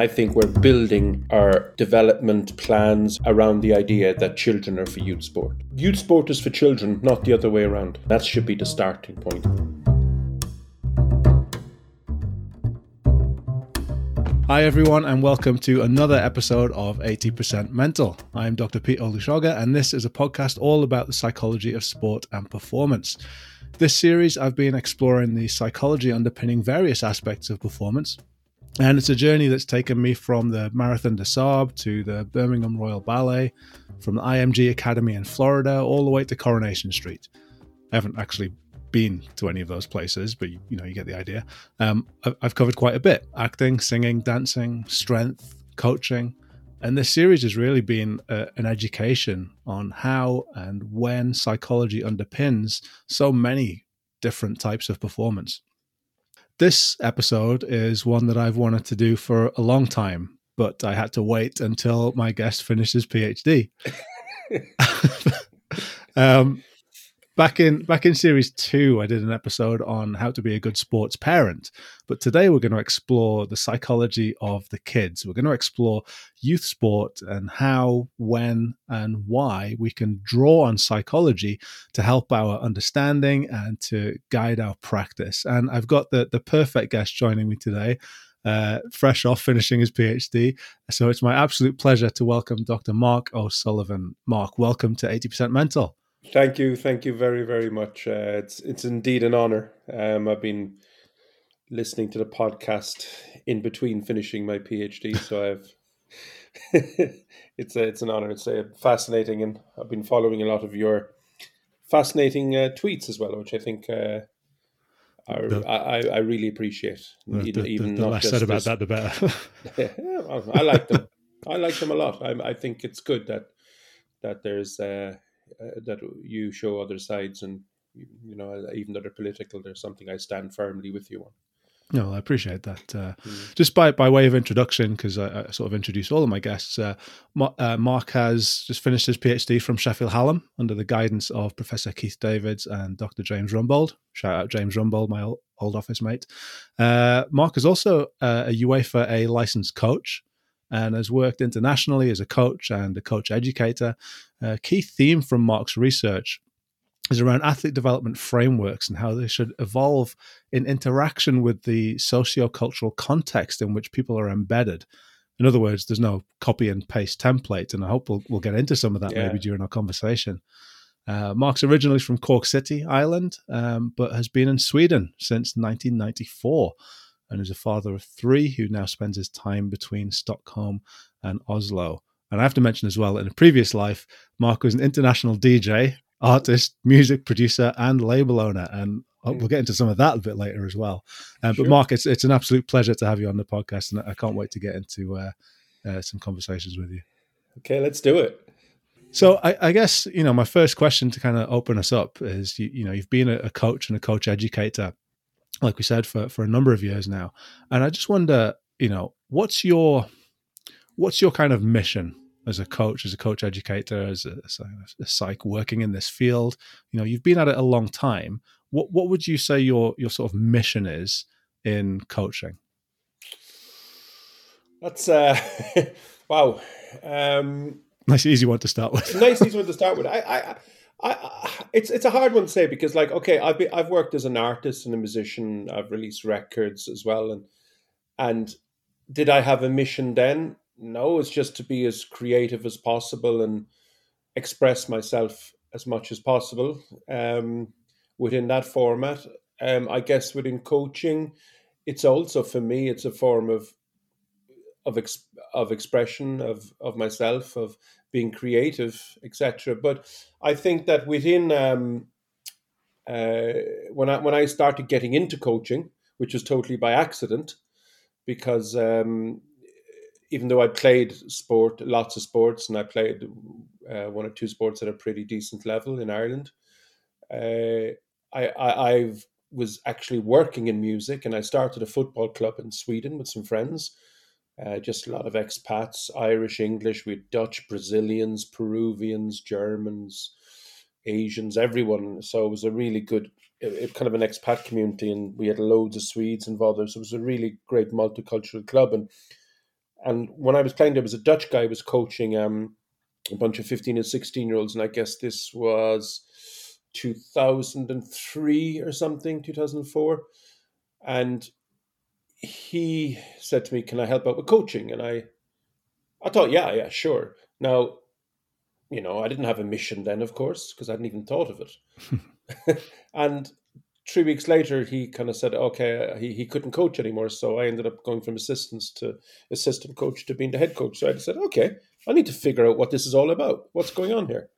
I think we're building our development plans around the idea that children are for youth sport. Youth sport is for children, not the other way around. That should be the starting point. Hi, everyone, and welcome to another episode of 80% Mental. I'm Dr. Pete Olusoga, and this is a podcast all about the psychology of sport and performance. This series, I've been exploring the psychology underpinning various aspects of performance, and it's a journey that's taken me from the Marathon des Sables to the Birmingham Royal Ballet, from the IMG Academy in Florida, all the way to Coronation Street. I haven't actually been to any of those places, but you, you know, you get the idea. Um, I've covered quite a bit acting, singing, dancing, strength, coaching. And this series has really been uh, an education on how and when psychology underpins so many different types of performance. This episode is one that I've wanted to do for a long time, but I had to wait until my guest finishes PhD. um, back in back in series two, I did an episode on how to be a good sports parent. But today we're going to explore the psychology of the kids. We're going to explore youth sport and how, when, and why we can draw on psychology to help our understanding and to guide our practice. And I've got the the perfect guest joining me today. Uh, fresh off finishing his PhD. So it's my absolute pleasure to welcome Dr. Mark O'Sullivan. Mark, welcome to 80% Mental. Thank you, thank you very, very much. Uh, it's it's indeed an honor. Um, I've been listening to the podcast in between finishing my PhD, so I've it's a, it's an honor. It's a fascinating, and I've been following a lot of your fascinating uh, tweets as well, which I think uh, are, the, I, I really appreciate. The, even, the, even the less said about this. that, the better. yeah, I like them. I like them a lot. I, I think it's good that that there's. Uh, uh, that you show other sides and you know even though they're political there's something i stand firmly with you on no, I appreciate that. Uh, mm. Just by, by way of introduction, because I, I, sort of introduce all of my guests, uh, uh, Mark has just finished his PhD from Sheffield Hallam under the guidance of Professor Keith Davids and Dr. James Rumbold. Shout out James Rumbold, my old, old office mate. Uh, Mark is also uh, a UEFA A licensed coach and has worked internationally as a coach and a coach educator. A key theme from Mark's research is around athlete development frameworks and how they should evolve in interaction with the socio-cultural context in which people are embedded. In other words, there's no copy and paste template, and I hope we'll, we'll get into some of that yeah. maybe during our conversation. Uh, Mark's originally from Cork City, Ireland, um, but has been in Sweden since 1994 and is a father of three who now spends his time between Stockholm and Oslo. And I have to mention as well, in a previous life, Mark was an international DJ, artist, music producer, and label owner. And we'll get into some of that a bit later as well. Um, sure. But Mark, it's it's an absolute pleasure to have you on the podcast, and I can't wait to get into uh, uh, some conversations with you. Okay, let's do it. So I, I, guess you know my first question to kind of open us up is you, you know you've been a coach and a coach educator like we said, for for a number of years now. And I just wonder, you know, what's your what's your kind of mission as a coach, as a coach educator, as a, a psych working in this field? You know, you've been at it a long time. What what would you say your your sort of mission is in coaching? That's uh, wow. Um, nice easy one to start with. nice easy one to start with. I, I I, it's it's a hard one to say because like okay I've been, I've worked as an artist and a musician. I've released records as well. And and did I have a mission then? No it's just to be as creative as possible and express myself as much as possible um, within that format. Um, I guess within coaching it's also for me it's a form of of ex- of expression of of myself of being creative, etc. But I think that within um, uh, when I when I started getting into coaching, which was totally by accident, because um, even though I played sport, lots of sports, and I played uh, one or two sports at a pretty decent level in Ireland, uh, I, I I've was actually working in music, and I started a football club in Sweden with some friends uh, just a lot of expats, Irish, English, with Dutch, Brazilians, Peruvians, Germans, Asians, everyone. So it was a really good, it, it kind of an expat community, and we had loads of Swedes involved. So it was a really great multicultural club, and And when I was playing, there was a Dutch guy who was coaching um, a bunch of 15 and 16 year olds. And I guess this was 2003 or something, 2004. And he said to me, Can I help out with coaching? And I, I thought, Yeah, yeah, sure. Now, you know, I didn't have a mission then, of course, because I hadn't even thought of it. and three weeks later, he kind of said, okay, he, he couldn't coach anymore. So I ended up going from assistants to assistant coach to being the head coach. So I said, okay, I need to figure out what this is all about. What's going on here?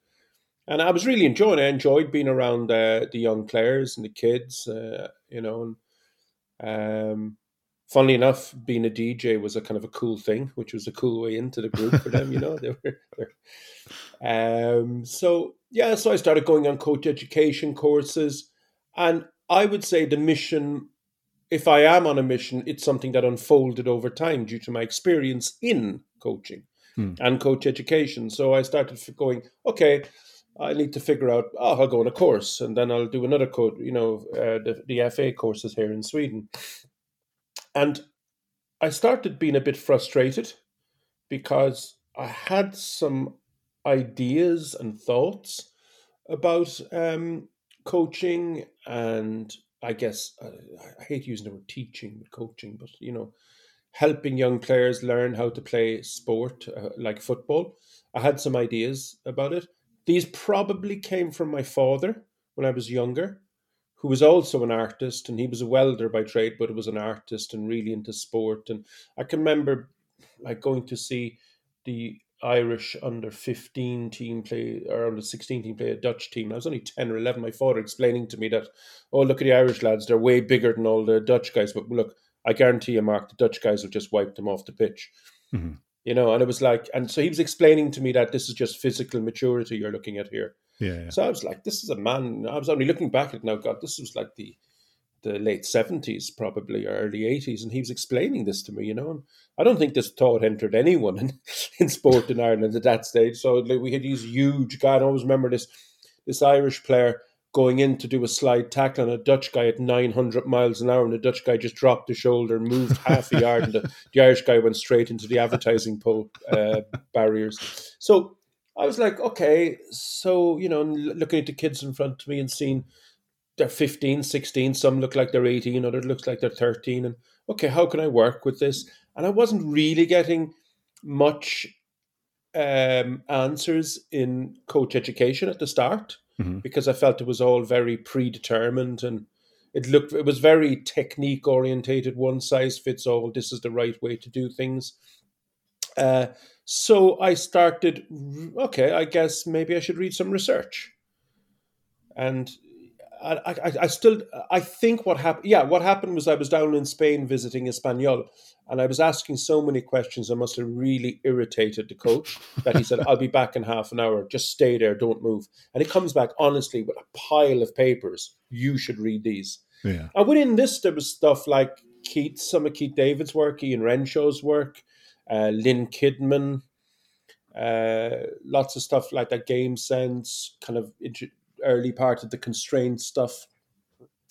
And I was really enjoying it. I enjoyed being around uh, the young players and the kids, uh, you know. And um, funnily enough, being a DJ was a kind of a cool thing, which was a cool way into the group for them, you know. They were, um, so yeah, so I started going on coach education courses, and I would say the mission, if I am on a mission, it's something that unfolded over time due to my experience in coaching hmm. and coach education. So I started going, okay, I need to figure out, oh, I'll go on a course and then I'll do another course, you know, uh, the, the FA courses here in Sweden. And I started being a bit frustrated because I had some ideas and thoughts about um, coaching and I guess uh, I hate using the word teaching, but coaching, but you know, helping young players learn how to play sport uh, like football. I had some ideas about it. These probably came from my father when I was younger, who was also an artist, and he was a welder by trade, but it was an artist and really into sport. And I can remember like going to see the Irish under 15 team play or under 16 team play a Dutch team. I was only 10 or 11. My father explaining to me that, oh, look at the Irish lads, they're way bigger than all the Dutch guys. But look, I guarantee you, Mark, the Dutch guys have just wiped them off the pitch. Mm-hmm. You know, and it was like, and so he was explaining to me that this is just physical maturity you're looking at here. Yeah, yeah. So I was like, this is a man. I was only looking back at now. God, this was like the the late seventies, probably or early eighties, and he was explaining this to me. You know, and I don't think this thought entered anyone in, in sport in Ireland at that stage. So like, we had these huge guy. I always remember this this Irish player going in to do a slide tackle on a Dutch guy at 900 miles an hour, and the Dutch guy just dropped the shoulder and moved half a yard, and the, the, Irish guy went straight into the advertising pole uh, barriers. So I was like, okay, so, you know, looking at the kids in front of me and seeing they're 15, 16, some look like they're 18, others looks like they're 13, and okay, how can I work with this? And I wasn't really getting much um, answers in coach education at the start mm-hmm. because I felt it was all very predetermined and it looked it was very technique orientated, one size fits all. This is the right way to do things. Uh, so I started. Okay, I guess maybe I should read some research, and I, I, I still I think what happened. Yeah, what happened was I was down in Spain visiting Espanyol, and I was asking so many questions. I must have really irritated the coach that he said, "I'll be back in half an hour. Just stay there, don't move." And he comes back honestly with a pile of papers. You should read these. Yeah. And within this, there was stuff like Keith, some of Keith Davids' work, Ian Renshaw's work, Lynn Kidman, uh, lots of stuff like that. Game sense, kind of early part of the constraint stuff.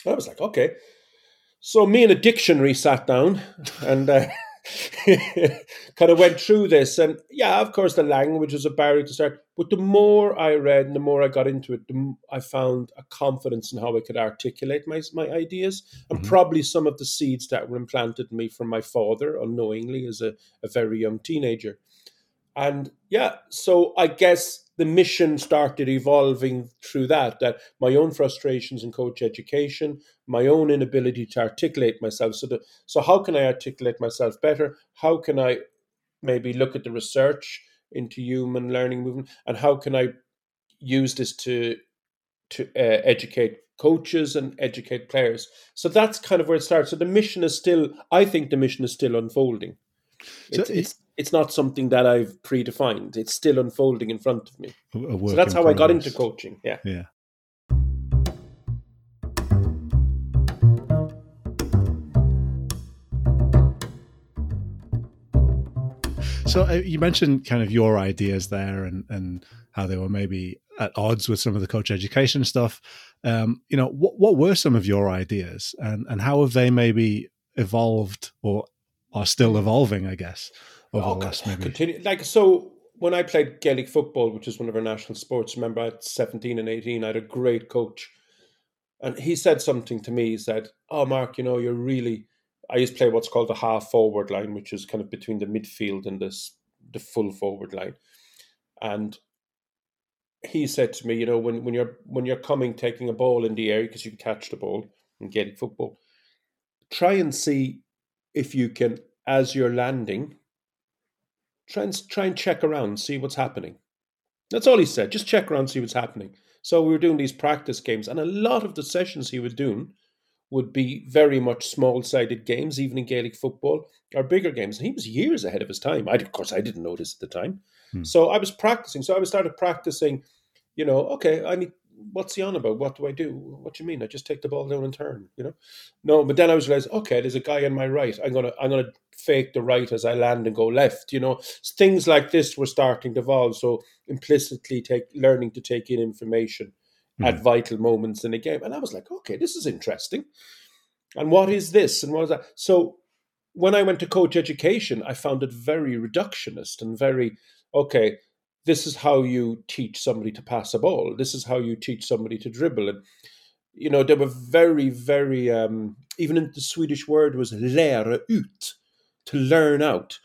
I was like, okay. So me and a dictionary sat down and uh, kind of went through this. And yeah, of course, the language was a barrier to start. But the more I read and the more I got into it, the, I found a confidence in how I could articulate my, my ideas. And mm-hmm. probably some of the seeds that were implanted in me from my father unknowingly as a, a very young teenager. And yeah, so I guess the mission started evolving through that that my own frustrations in coach education my own inability to articulate myself. So the, so how can i articulate myself better? How can i maybe look at the research into human learning movement? And how can i use this to to uh, educate coaches and educate players? So that's kind of where it starts. So the mission is still i think the mission is still unfolding so it's, it's it's not something that I've predefined. It's still unfolding in front of me. So that's how progress. I got into coaching. Yeah. Yeah. So uh, you mentioned kind of your ideas there and, and how they were maybe at odds with some of the coach education stuff. Um, you know, what, what were some of your ideas and, and how have they maybe evolved or are still evolving, I guess? over oh, the last maybe. Continue like so. When I played Gaelic football, which is one of our national sports, remember at seventeen and eighteen, I had a great coach, and he said something to me. He said, "Oh, Mark, you know, you're really." I used to play what's called the half forward line, which is kind of between the midfield and this the full forward line, and he said to me, you know, when, when you're when you're coming taking a ball in the air because you can catch the ball in Gaelic football, try and see if you can, as you're landing, try and try and check around, see what's happening. That's all he said. Just check around, see what's happening. So we were doing these practice games, and a lot of the sessions he was doing would be very much small-sided games, even in Gaelic football, or bigger games. And he was years ahead of his time. I, of course, I didn't notice at the time. Hmm. So I was practicing. So I started practicing. You know, okay, I need. What's he on about? What do I do? What do you mean? I just take the ball down and turn. You know, no. But then I was realizing, okay, there's a guy on my right. I'm gonna, I'm gonna fake the right as I land and go left. You know, things like this were starting to evolve. So implicitly, take learning to take in information mm. at vital moments in a game. And I was like, okay, this is interesting. And what is this? And what is that? So when I went to coach education, I found it very reductionist and very, okay, this is how you teach somebody to pass a ball. This is how you teach somebody to dribble. And, you know, they were very, very, um, even in the Swedish word was lära ut, to learn out.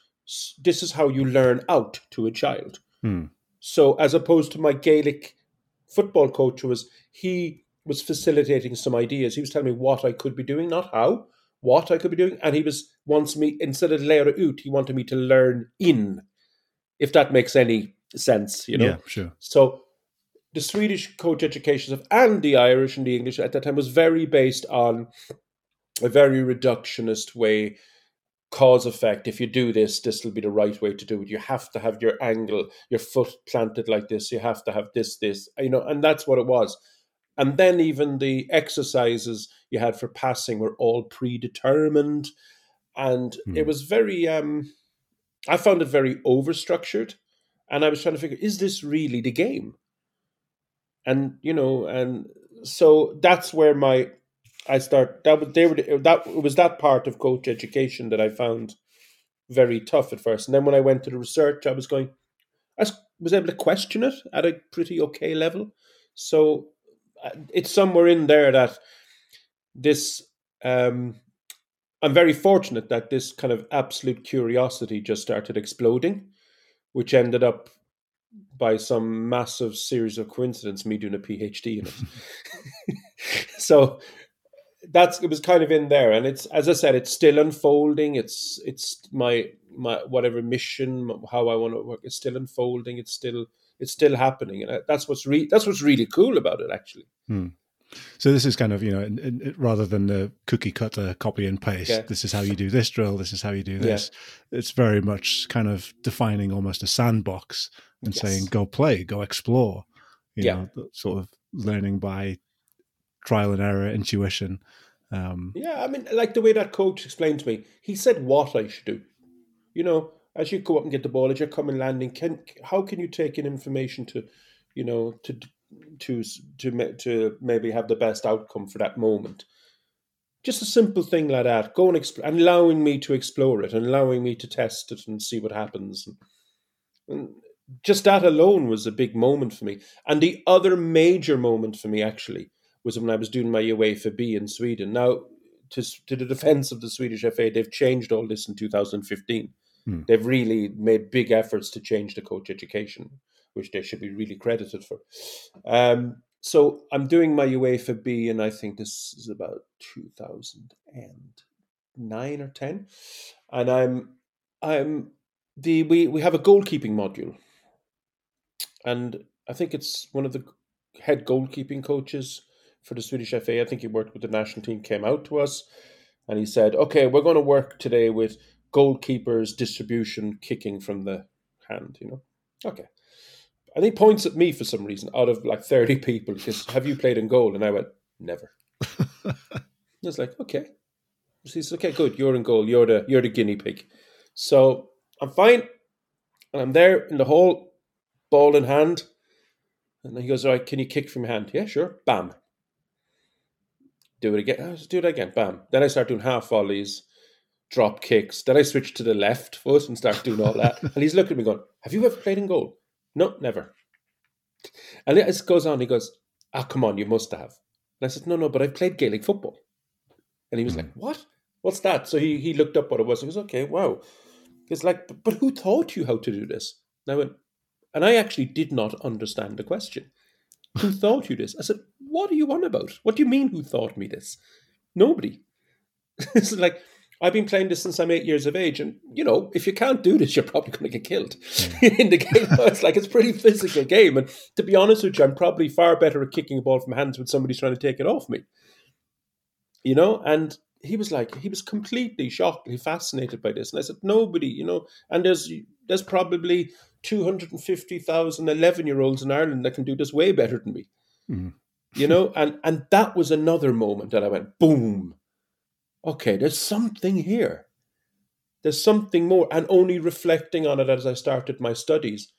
This is how you learn out to a child. Hmm. So as opposed to my Gaelic football coach was he was facilitating some ideas. He was telling me what I could be doing, not how, what I could be doing. And he was wants me instead of learn ut, he wanted me to learn in, if that makes any sense, you know. Yeah, sure. So the Swedish coach education of and the Irish and the English at that time was very based on a very reductionist way cause effect if you do this this will be the right way to do it you have to have your angle your foot planted like this you have to have this this you know and that's what it was and then even the exercises you had for passing were all predetermined and mm. it hmm. was very um i found it very overstructured and i was trying to figure is this really the game and you know and so that's where my I start that was they were that it was that part of coach education that I found very tough at first, and then when I went to the research, I was going, I was able to question it at a pretty okay level. So uh, it's somewhere in there that this. Um, I'm very fortunate that this kind of absolute curiosity just started exploding, which ended up by some massive series of coincidence me doing a PhD in it. so that's it was kind of in there and it's as i said it's still unfolding it's it's my my whatever mission how i want to work is still unfolding it's still it's still happening and that's what's re- that's what's really cool about it actually hmm. So this is kind of you know in, in, rather than the cookie cutter copy and paste this is how you do this drill this is how you do this yeah. it's very much kind of defining almost a sandbox and yes. saying go play go explore you yeah. know sort of learning by trial and error, intuition. Um, yeah, I mean, like the way that coach explained to me, he said what I should do. You know, as you go up and get the ball, as you're coming landing, can how can you take in information to, you know, to to to to maybe have the best outcome for that moment. Just a simple thing like that. Go and explore, and allowing me to explore it, and allowing me to test it and see what happens. And, and just that alone was a big moment for me. And the other major moment for me, actually, was when I was doing my UEFA B in Sweden. Now, to, to the defense of the Swedish FA, they've changed all this in 2015. Hmm. They've really made big efforts to change the coach education, which they should be really credited for. Um, so I'm doing my UEFA B, and I think this is about 2009 or 10, and I'm I'm the we we have a goalkeeping module, and I think it's one of the head goalkeeping coaches for the Swedish FA. I think he worked with the national team, came out to us and he said, okay, we're going to work today with goalkeepers distribution kicking from the hand, you know? Okay. And he points at me for some reason out of like 30 people because have you played in goal? And I went, never. I was like, okay. He says, okay, good. You're in goal. You're the, you're the guinea pig. So I'm fine. And I'm there in the hole, ball in hand. And he goes, all right, can you kick from your hand? Yeah, sure. Bam do it again. Do it again. Bam. Then I start doing half volleys, drop kicks. Then I switch to the left foot and start doing all that. and he's looking at me going, Have you ever played in goal? No, never. And it goes on. He goes, Ah, oh, come on, you must have. And I said, No, no, but I've played Gaelic football. And he was mm. like, What? What's that? So he, he looked up what it was. He goes, Okay, wow. It's like, but, but who taught you how to do this? And I went, and I actually did not understand the question. Who taught you this? I said, What are you on about? What do you mean, who taught me this? Nobody. it's like, I've been playing this since I'm eight years of age, and you know, if you can't do this, you're probably going to get killed in the game. it's like it's a pretty physical game, and to be honest with you, I'm probably far better at kicking a ball from hands when somebody's trying to take it off me. You know, and he was like, he was completely shocked, he fascinated by this, and I said, nobody, you know, and there's there's probably 250,000 11 year olds in Ireland that can do this way better than me. Mm. You know, and and that was another moment that I went, boom okay, there's something here. There's something more. And only reflecting on it as I started my studies,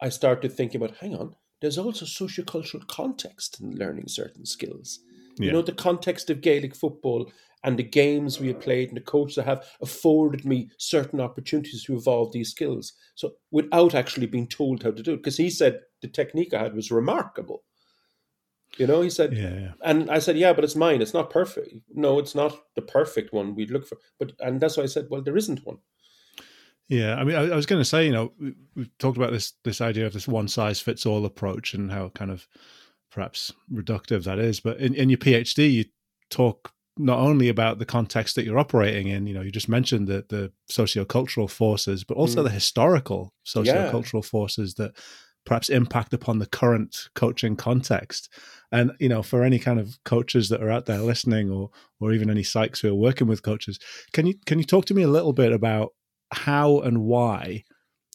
I started thinking about hang on, there's also sociocultural context in learning certain skills. Yeah. You know, the context of Gaelic football and the games we have played and the coaches that have afforded me certain opportunities to evolve these skills. So without actually being told how to do it, because he said the technique I had was remarkable. You know, he said, yeah, yeah, and I said, yeah, but it's mine. It's not perfect. No, it's not the perfect one we'd look for. But and that's why I said, well, there isn't one. Yeah, I mean, I, I was going to say, you know, we, have talked about this this idea of this one size fits all approach and how kind of perhaps reductive that is. But in, in your PhD, you talk not only about the context that you're operating in, you know, you just mentioned the the sociocultural forces, but also mm. the historical sociocultural yeah. forces that perhaps impact upon the current coaching context. And you know, for any kind of coaches that are out there listening, or or even any psychs who are working with coaches, can you can you talk to me a little bit about how and why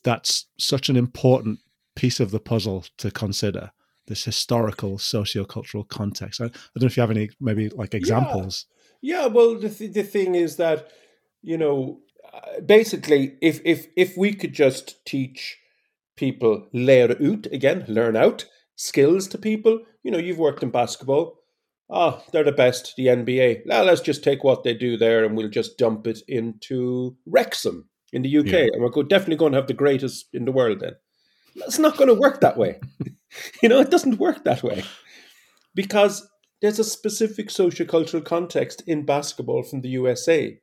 that's such an important piece of the puzzle to consider? This historical sociocultural context. I, I don't know if you have any maybe like examples. Yeah, yeah well, the th- the thing is that you know, uh, basically, if if if we could just teach people leer out again, learn out skills to people. You know, you've worked in basketball. Ah, oh, they're the best, the NBA. Now let's just take what they do there and we'll just dump it into Wrexham in the UK. Yeah. And we're definitely going to have the greatest in the world then. It's not going to work that way. you know, it doesn't work that way. Because there's a specific sociocultural context in basketball from the USA,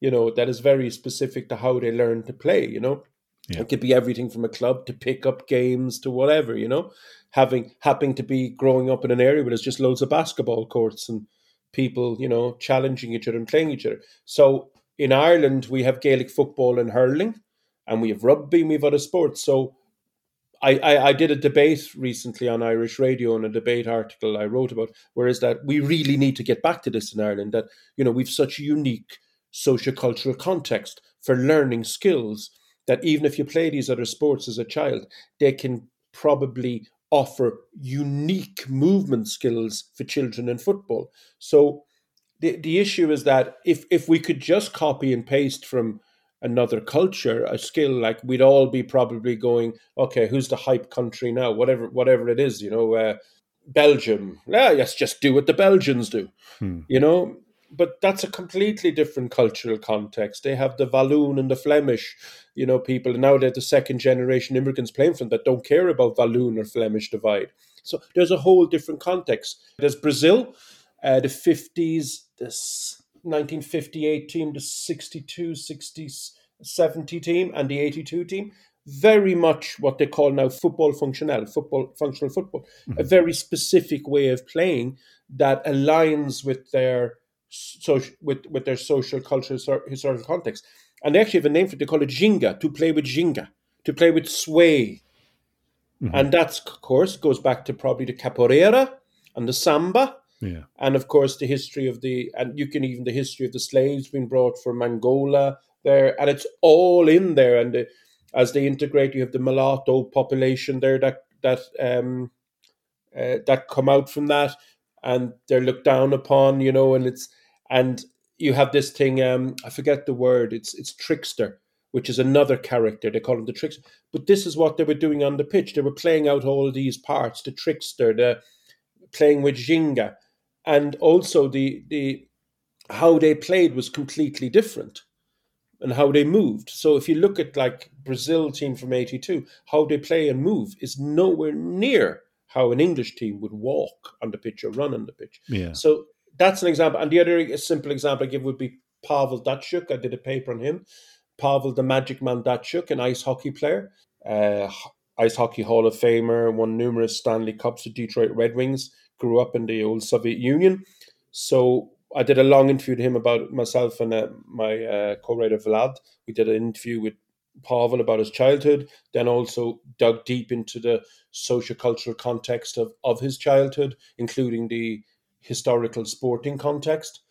you know, that is very specific to how they learn to play, you know. Yeah. It could be everything from a club to pick up games to whatever, you know. Having happening to be growing up in an area where there's just loads of basketball courts and people, you know, challenging each other and playing each other. So in Ireland we have Gaelic football and hurling, and we have rugby and we have other sports. So I, I, I did a debate recently on Irish radio and a debate article I wrote about, where is that we really need to get back to this in Ireland, that, you know, we've such a unique sociocultural context for learning skills that even if you play these other sports as a child, they can probably offer unique movement skills for children in football. So the the issue is that if if we could just copy and paste from another culture a skill like we'd all be probably going okay who's the hype country now whatever whatever it is you know uh, belgium yeah let's just do what the belgians do hmm. you know but that's a completely different cultural context. They have the Walloon and the Flemish, you know, people. And now they're the second generation immigrants playing from that don't care about Walloon or Flemish divide. So there's a whole different context. There's Brazil, uh, the 50s, this 1958 team, the 62, 60, 70 team, and the 82 team. Very much what they call now football functional, football functional football, mm-hmm. a very specific way of playing that aligns with their so with with their social cultural historical context. And they actually have a name for it. They call it ginga to play with ginga to play with sway. Mm-hmm. and that's of course goes back to probably the capoeira and the samba. Yeah. and of course the history of the and you can even the history of the slaves being brought from angola there. And it's all in there. And the, as they integrate you have the mulatto population there that that um uh, that come out from that and they're looked down upon you know and it's and you have this thing. Um, I forget the word. It's it's trickster, which is another character. They call him the trickster. But this is what they were doing on the pitch. They were playing out all these parts. The trickster, the playing with Ginga, and also the the how they played was completely different and how they moved. So if you look at like Brazil team from 82, how they play and move is nowhere near how an English team would walk on the pitch or run on the pitch. Yeah. So that's an example. And the other simple example I give would be Pavel Datsyuk. I did a paper on him. Pavel, the Magic Man Datsyuk, an ice hockey player, uh, ice hockey Hall of Famer, won numerous Stanley Cups with Detroit Red Wings, grew up in the old Soviet Union. So I did a long interview to him about myself and uh, my uh, co-writer Vlad. We did an interview with Pavel about his childhood, then also dug deep into the socio-cultural context of, of his childhood, including the historical sporting context.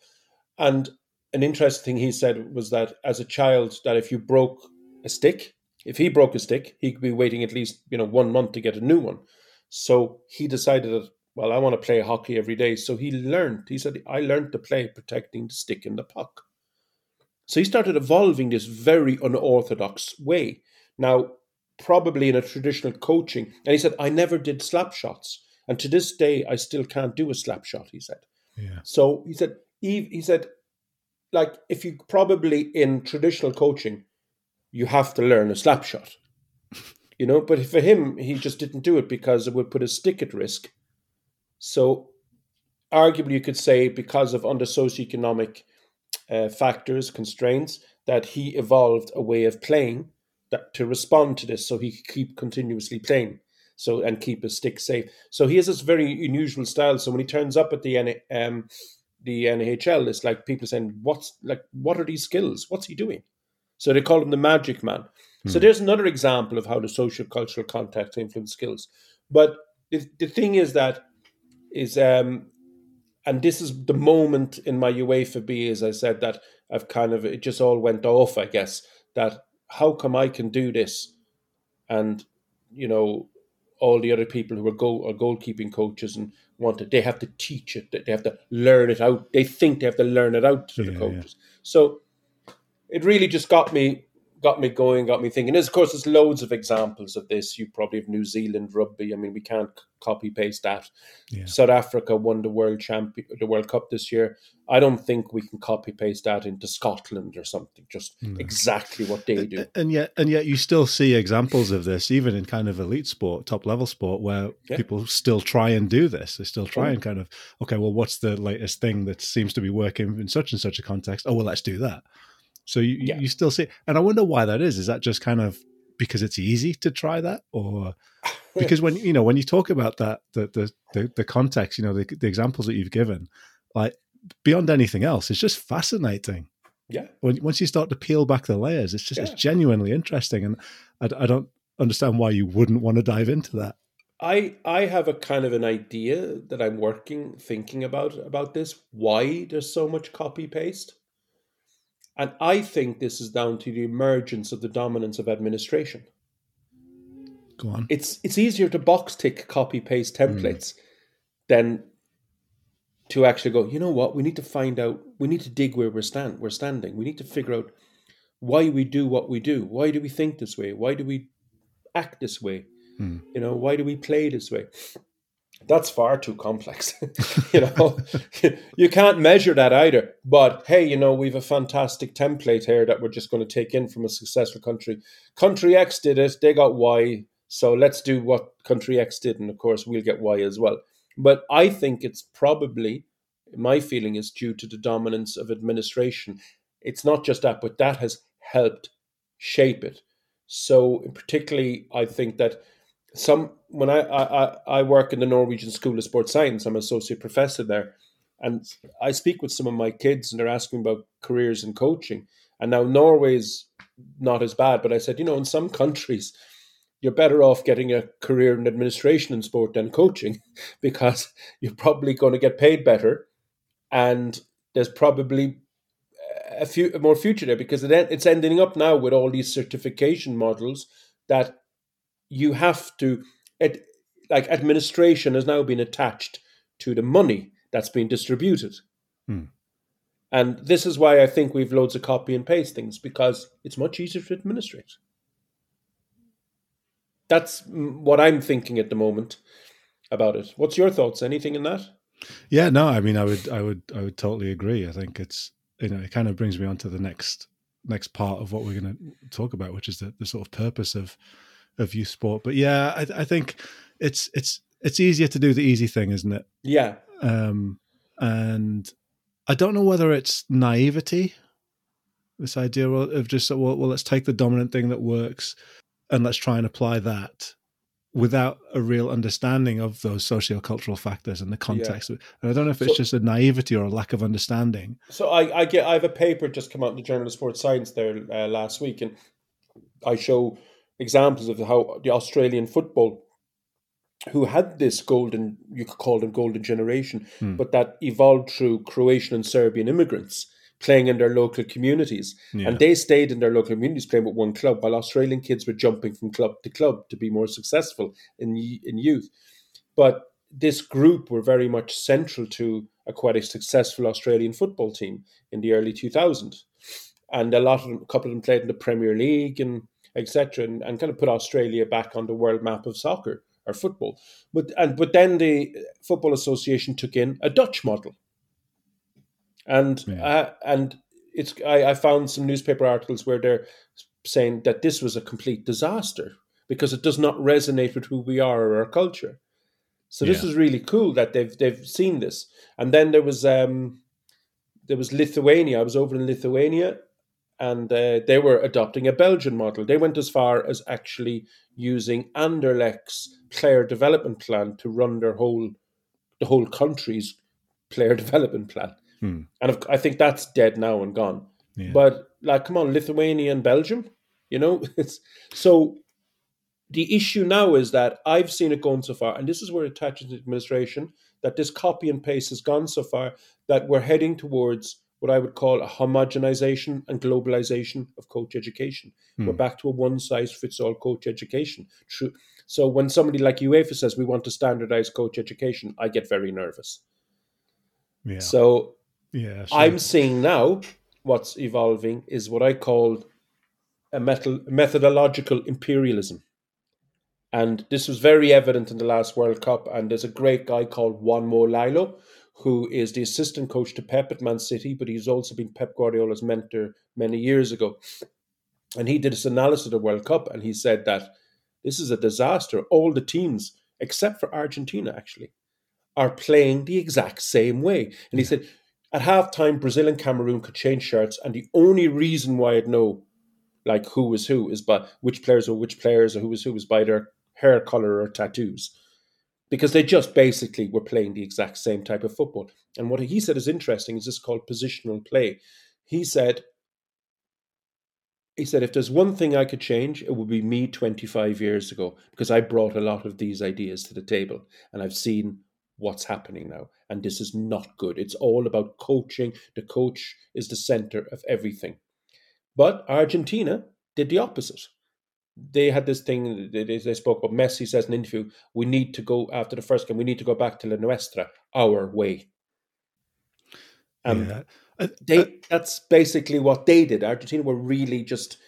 And an interesting thing he said was that as a child, that if you broke a stick, if he broke a stick, he could be waiting at least you know one month to get a new one. So he decided that well, I want to play hockey every day. So he learned. He said, I learned to play protecting the stick and the puck. So he started evolving this very unorthodox way. Now, probably in a traditional coaching, and he said, I never did slap shots. And to this day, I still can't do a slap shot, he said. Yeah. So he said, he said, like, if you probably in traditional coaching, you have to learn a slap shot, you know, but for him, he just didn't do it because it would put his stick at risk. So, arguably, you could say because of under socioeconomic uh, factors, constraints, that he evolved a way of playing that to respond to this, so he could keep continuously playing, so and keep his stick safe. So he has this very unusual style. So when he turns up at the um, the NHL, it's like people saying, "What's like? What are these skills? What's he doing?" So they call him the Magic Man. Hmm. So there's another example of how the social cultural context influence skills. But the, the thing is that is um and this is the moment in my UEFA B, as I said, that I've kind of it just all went off, I guess, that how come I can do this? And, you know, all the other people who are goal are goalkeeping coaches and want it, they have to teach it, they have to learn it out. They think they have to learn it out to yeah, the coaches. Yeah. So it really just got me got me going, got me thinking. There's, of course, there's loads of examples of this. You probably have New Zealand rugby. I mean, we can't copy paste that. Yeah. South Africa won the world champion, the World Cup this year. I don't think we can copy paste that into Scotland or something. Just no. exactly what they do. And yet, and yet, you still see examples of this, even in kind of elite sport, top level sport, where yeah. people still try and do this. They still try oh. and kind of, okay, well, what's the latest thing that seems to be working in such and such a context? Oh, well, let's do that. So you, yeah. you still see, and I wonder why that is. Is that just kind of because it's easy to try that, or because when you know when you talk about that, the the the, the context, you know, the, the examples that you've given, like beyond anything else, it's just fascinating. Yeah. When, once you start to peel back the layers, it's just yeah. it's genuinely interesting, and I, I don't understand why you wouldn't want to dive into that. I I have a kind of an idea that I'm working thinking about about this. Why there's so much copy paste? And I think this is down to the emergence of the dominance of administration. Go on. It's it's easier to box tick copy paste templates mm. than to actually go, you know what, we need to find out, we need to dig where we're stand we're standing. We need to figure out why we do what we do. Why do we think this way? Why do we act this way? Mm. You know, why do we play this way? That's far too complex. you know, you can't measure that either. But hey, you know, we've a fantastic template here that we're just going to take in from a successful country. Country X did it, they got Y. So let's do what country X did. And of course, we'll get Y as well. But I think it's probably, my feeling is due to the dominance of administration. It's not just that, but that has helped shape it. So, particularly, I think that some when I, I I work in the Norwegian School of Sports Science, I'm an associate professor there, and I speak with some of my kids, and they're asking about careers in coaching. And now Norway's not as bad, but I said, you know, in some countries, you're better off getting a career in administration in sport than coaching, because you're probably going to get paid better, and there's probably a few more future there because it's ending up now with all these certification models that you have to it, like administration has now been attached to the money that's been distributed. Hmm. And this is why I think we've loads of copy and paste things because it's much easier to administrate. That's what I'm thinking at the moment about it. What's your thoughts? Anything in that? Yeah, no, I mean, I would, I would, I would totally agree. I think it's, you know, it kind of brings me on to the next next part of what we're going to talk about, which is the, the sort of purpose of of youth sport. But yeah, I, I think it's it's it's easier to do the easy thing, isn't it? Yeah. Um, and I don't know whether it's naivety, this idea of just well, well, let's take the dominant thing that works and let's try and apply that without a real understanding of those socio-cultural factors and the context. Yeah. And I don't know if it's so, just a naivety or a lack of understanding. So I, I get I have a paper just come out in the Journal of Sports Science there uh, last week, and I show examples of how the Australian football, who had this golden, you could call them golden generation, hmm. but that evolved through Croatian and Serbian immigrants playing in their local communities. Yeah. And they stayed in their local communities playing with one club, while Australian kids were jumping from club to club to be more successful in, in youth. But this group were very much central to a quite a successful Australian football team in the early 2000s. And a lot of them, a couple of them played in the Premier League and etc. And, and kind of put Australia back on the world map of soccer or football. But and but then the Football Association took in a Dutch model and yeah. uh, and it's I, I found some newspaper articles where they're saying that this was a complete disaster because it does not resonate with who we are or our culture. So this yeah. is really cool that they've they've seen this. And then there was um there was Lithuania. I was over in Lithuania, and uh, they were adopting a Belgian model. They went as far as actually using Anderlecht's player development plan to run their whole the whole country's player development plan. Hmm. And I think that's dead now and gone. Yeah. But like, come on, Lithuania and Belgium, you know, it's so. The issue now is that I've seen it going so far, and this is where it touches the administration that this copy and paste has gone so far that we're heading towards what I would call a homogenization and globalization of coach education. Hmm. We're back to a one size fits all coach education. True. So when somebody like UEFA says we want to standardize coach education, I get very nervous. Yeah. So yeah, sure. I'm seeing now what's evolving is what I call a metal, methodological imperialism. And this was very evident in the last World Cup. And there's a great guy called Juanma Lillo, who is the assistant coach to Pep at Man City, but he's also been Pep Guardiola's mentor many years ago. And he did his analysis of the World Cup, and he said that this is a disaster. All the teams, except for Argentina, actually, are playing the exact same way. And he said, at halftime, Brazil and Cameroon could change shirts, and the only reason why I'd know like who was who is by which players or which players or who was who was by their hair color or tattoos. Because they just basically were playing the exact same type of football. And what he said is interesting is this called positional play. He said he said if there's one thing I could change, it would be me 25 years ago, because I brought a lot of these ideas to the table and I've seen what's happening now. And this is not good. It's all about coaching. The coach is the center of everything. But Argentina did the opposite. They had this thing, they spoke about Messi says in an interview, we need to go after the first game, we need to go back to La Nuestra, our way. Um, yeah. Uh, they, uh, that's basically what they did. Argentina were really just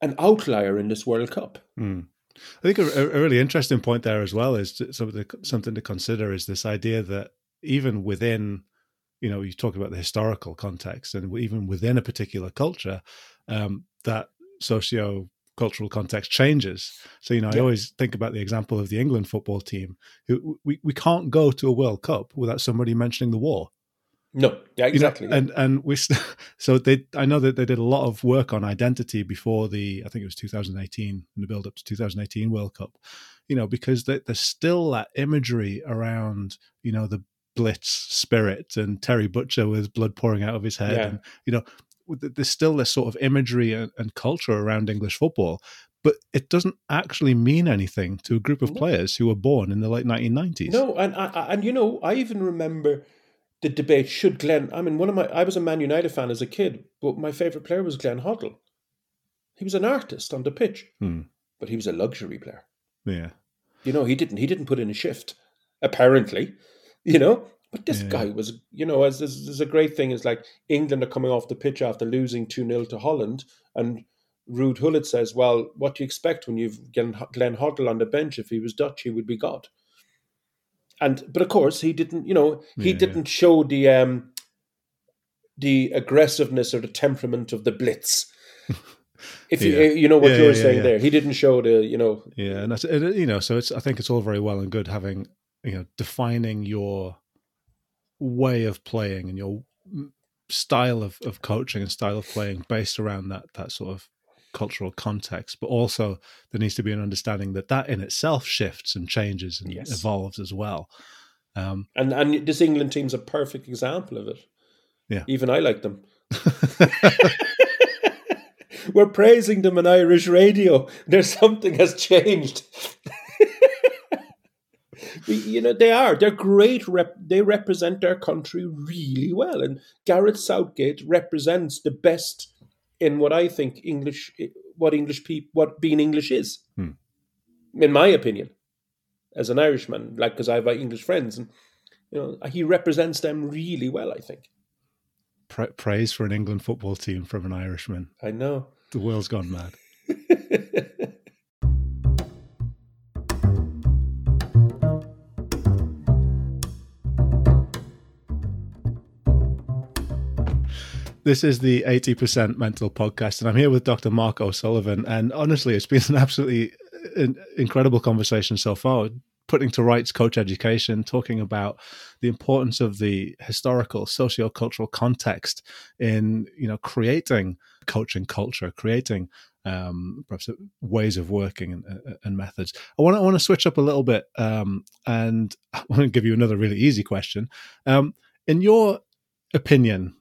an outlier in this World Cup. Mm. I think a, a, really interesting point there as well is to, something something to consider is this idea that even within, you know, you talk about the historical context, and even within a particular culture, um, that socio cultural context changes. So, you know, yeah. I always think about the example of the England football team. Who we, we can't go to a World Cup without somebody mentioning the war. No, yeah, exactly. You know, and and we so they I know that they did a lot of work on identity before the I think it was 2018 in the build up to 2018 World Cup. You know, because they, there's still that imagery around you know the blitz spirit and Terry Butcher with blood pouring out of his head, yeah. and you know there's still this sort of imagery and, and, culture around English football. But it doesn't actually mean anything to a group of players who were born in the late 1990s. No, and and you know, I even remember the debate should Glenn. I mean, one of my I was a Man United fan as a kid, but my favorite player was Glenn Hoddle. He was an artist on the pitch, hmm. but he was a luxury player. Yeah, you know, he didn't he didn't put in a shift, apparently, you know. But this yeah. guy was, you know, as there's a great thing is like England are coming off the pitch after losing two 0 to Holland, and Ruud Gullit says, "Well, what do you expect when you've got Glenn Hoddle on the bench? If he was Dutch, he would be God." and but of course he didn't. You know, he Yeah, didn't show the um, the aggressiveness or the temperament of the Blitz. If you Yeah. you know what Yeah, you were yeah, yeah, saying yeah. there, he didn't show the you know Yeah, and that's you know, so it's I think it's all very well and good having you know defining your way of playing and your mm, style of, of coaching and style of playing based around that that sort of cultural context, but also there needs to be an understanding that that in itself shifts and changes and Yes. evolves as well. Um, and and this England team's a perfect example of it. Yeah. even I like them. We're praising them on Irish radio. There's something has changed. you know they are. They're great. Rep- they represent their country really well, and Gareth Southgate represents the best in what I think English, what English people, what being English is, Hmm. in my opinion, as an Irishman. Like because I have uh, English friends, and you know he represents them really well. I think. pra- praise for an England football team from an Irishman. I know. The world's gone mad. This is the 80% Mental Podcast, and I'm here with Dr. Mark O'Sullivan. And honestly, it's been an absolutely uh, incredible conversation so far, putting to rights coach education, talking about the importance of the historical, socio-cultural context in you know creating coaching culture, creating um, perhaps ways of working and, uh, and methods. I want to I want to switch up a little bit, um, and I want to give you another really easy question. Um, in your opinion,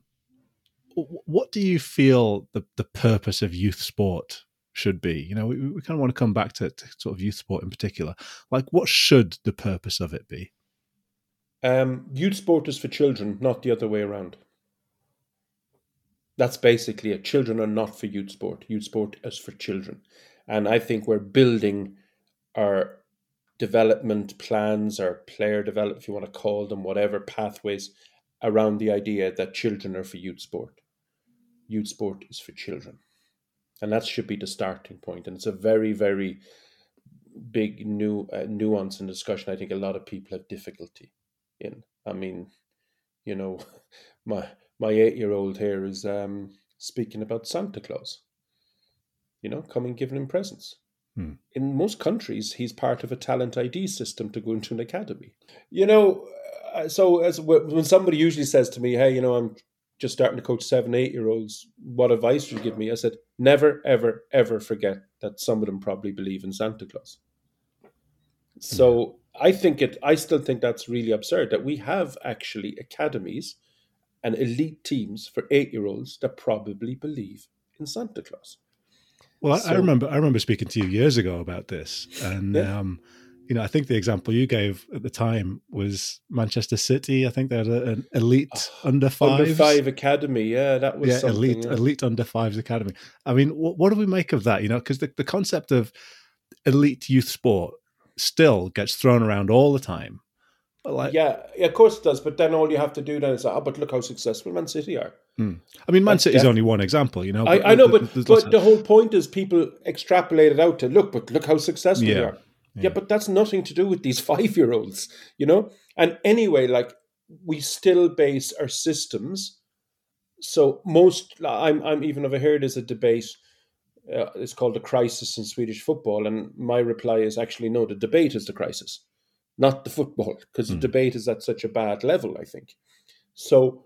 what do you feel the, the purpose of youth sport should be? You know, we, we kind of want to come back to, to sort of youth sport in particular. Like, what should the purpose of it be? Um, youth sport is for children, not the other way around. That's basically it. Children are not for youth sport. Youth sport is for children. And I think we're building our development plans, our player development, if you want to call them, whatever pathways around the idea that children are for youth sport. Youth sport is for children. And that should be the starting point. And it's a very, very big new uh, nuance and discussion. I think a lot of people have difficulty in. I mean, you know, my my eight year old here is um, speaking about Santa Claus. You know, coming giving him presents. Hmm. In most countries, he's part of a talent ID system to go into an academy. You know, so as when somebody usually says to me, "Hey, you know, I'm just starting to coach seven, eight year olds. What advice would you give me?" I said, "Never, ever, ever forget that some of them probably believe in Santa Claus." So I think it. I still think that's really absurd that we have actually academies and elite teams for eight-year-olds that probably believe in Santa Claus. Well, I, I remember I remember speaking to you years ago about this, and Yeah. um, you know, I think the example you gave at the time was Manchester City. I think they had a, an elite ah, under five, Under five academy, yeah, that was yeah, elite yeah. elite under fives academy. I mean, what, what do we make of that? You know, because the, the concept of elite youth sport still gets thrown around all the time. Like, yeah, yeah, of course it does. But then all you have to do then is, oh, but look how successful Man City are. Hmm. I mean, Man That's City is only one example. You know, I, I know, there- but, but of- the whole point is people extrapolate it out to look, but look how successful they are. Yeah. yeah. but that's nothing to do with these five year olds, you know? And anyway, like we still base our systems. So most, I'm, I'm even overheard there's a debate. Uh, it's called the crisis in Swedish football, and my reply is actually no. The debate is the crisis, not the football, because Hmm. the debate is at such a bad level. I think. So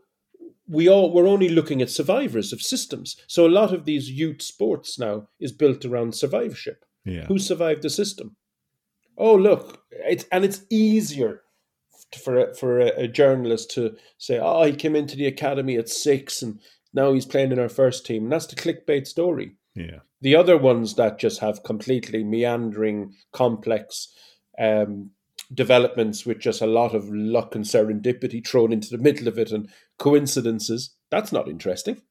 we all we're only looking at survivors of systems. So a lot of these youth sports now is built around survivorship. yeah, Who survived the system? Oh, look, it's and it's easier for a, for a, a journalist to say, "Oh, he came into the academy at six, and now he's playing in our first team." And that's the clickbait story. yeah, The other ones that just have completely meandering, complex um, developments with just a lot of luck and serendipity thrown into the middle of it and coincidences, that's not interesting,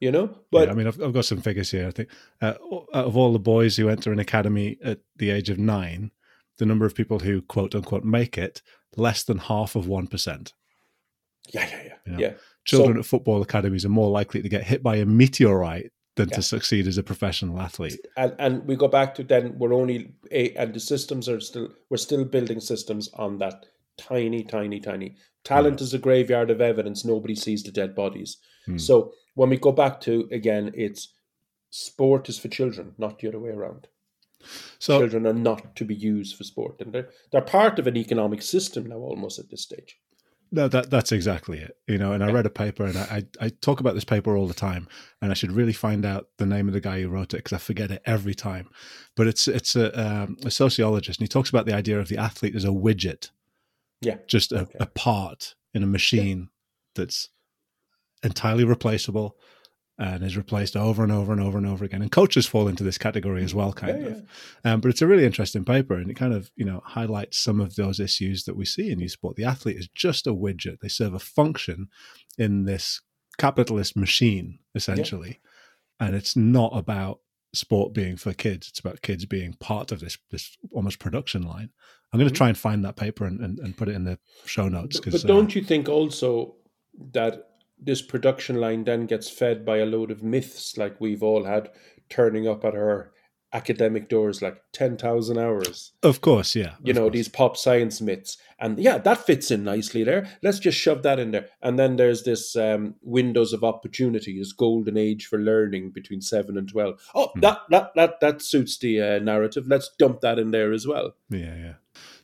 you know? But yeah, I mean, I've, I've got some figures here. I think uh, out of all the boys who enter an academy at the age of nine, the number of people who quote unquote make it less than half of one percent. yeah, yeah, yeah. Yeah. yeah. Children So- at football academies are more likely to get hit by a meteorite than Yeah. to succeed as a professional athlete. and and we go back to then we're only a, and the systems are still we're still building systems on that tiny, tiny, tiny. Talent is a graveyard of evidence. Nobody sees the dead bodies. Hmm. So when we go back to again, it's sport is for children, not the other way around. So children are not to be used for sport, and they're they're part of an economic system now, almost at this stage. No, that that's exactly it. You know, and I read a paper, and I I talk about this paper all the time, and I should really find out the name of the guy who wrote it because I forget it every time. But it's it's a, um, a sociologist, and he talks about the idea of the athlete as a widget, Yeah, just a, Okay. a part in a machine that's entirely replaceable and is replaced over and over and over and over again. And coaches fall into this category as well, kind Yeah, of. Um, but it's a really interesting paper, and it kind of you know highlights some of those issues that we see in youth sport. The athlete is just a widget; they serve a function in this capitalist machine, essentially, and it's not about sport being for kids. It's about kids being part of this this almost production line. I'm going to try and find that paper and, and, and put it in the show notes. But, but uh, don't you think also that this production line then gets fed by a load of myths like we've all had turning up at our academic doors like 10,000 hours? of course, yeah, You know, course. these pop science myths. And yeah, that fits in nicely there. Let's just shove that in there. And then there's this um, windows of opportunity, this golden age for learning between 7 and 12. Oh, Hmm. that, that, that, that suits the uh, narrative. Let's dump that in there as well. Yeah, yeah.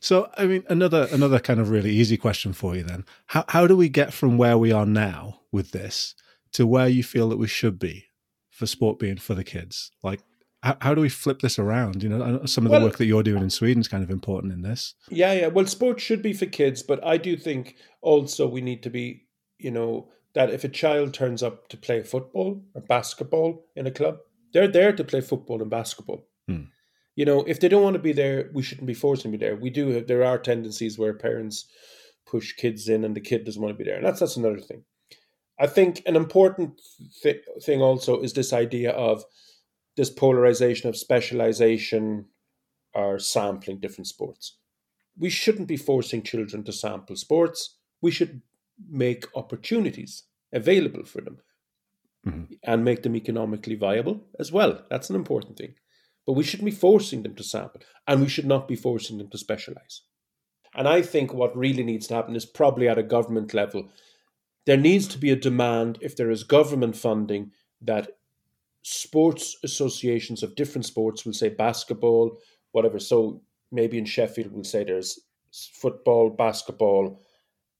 So, I mean, another another kind of really easy question for you then. How how do we get from where we are now with this to where you feel that we should be for sport being for the kids? Like, how, how do we flip this around? You know, some of the Well- work that you're doing in Sweden is kind of important in this. Yeah, yeah. Well, sport should be for kids, but I do think also we need to be, you know, that if a child turns up to play football or basketball in a club, they're there to play football and basketball. Hmm. You know, if they don't want to be there, we shouldn't be forcing them to be there. We do. Have, there are tendencies where parents push kids in, and the kid doesn't want to be there, and that's that's another thing. I think an important th- thing also is this idea of this polarization of specialization or sampling different sports we shouldn't be forcing children to sample sports. We should make opportunities available for them Mhm. and make them economically viable as well. That's an important thing. But we shouldn't be forcing them to sample and we should not be forcing them to specialize. And I think what really needs to happen is probably at a government level. There needs to be a demand, if there is government funding, that sports associations of different sports will say basketball, whatever. So maybe in Sheffield we'll say there's football, basketball,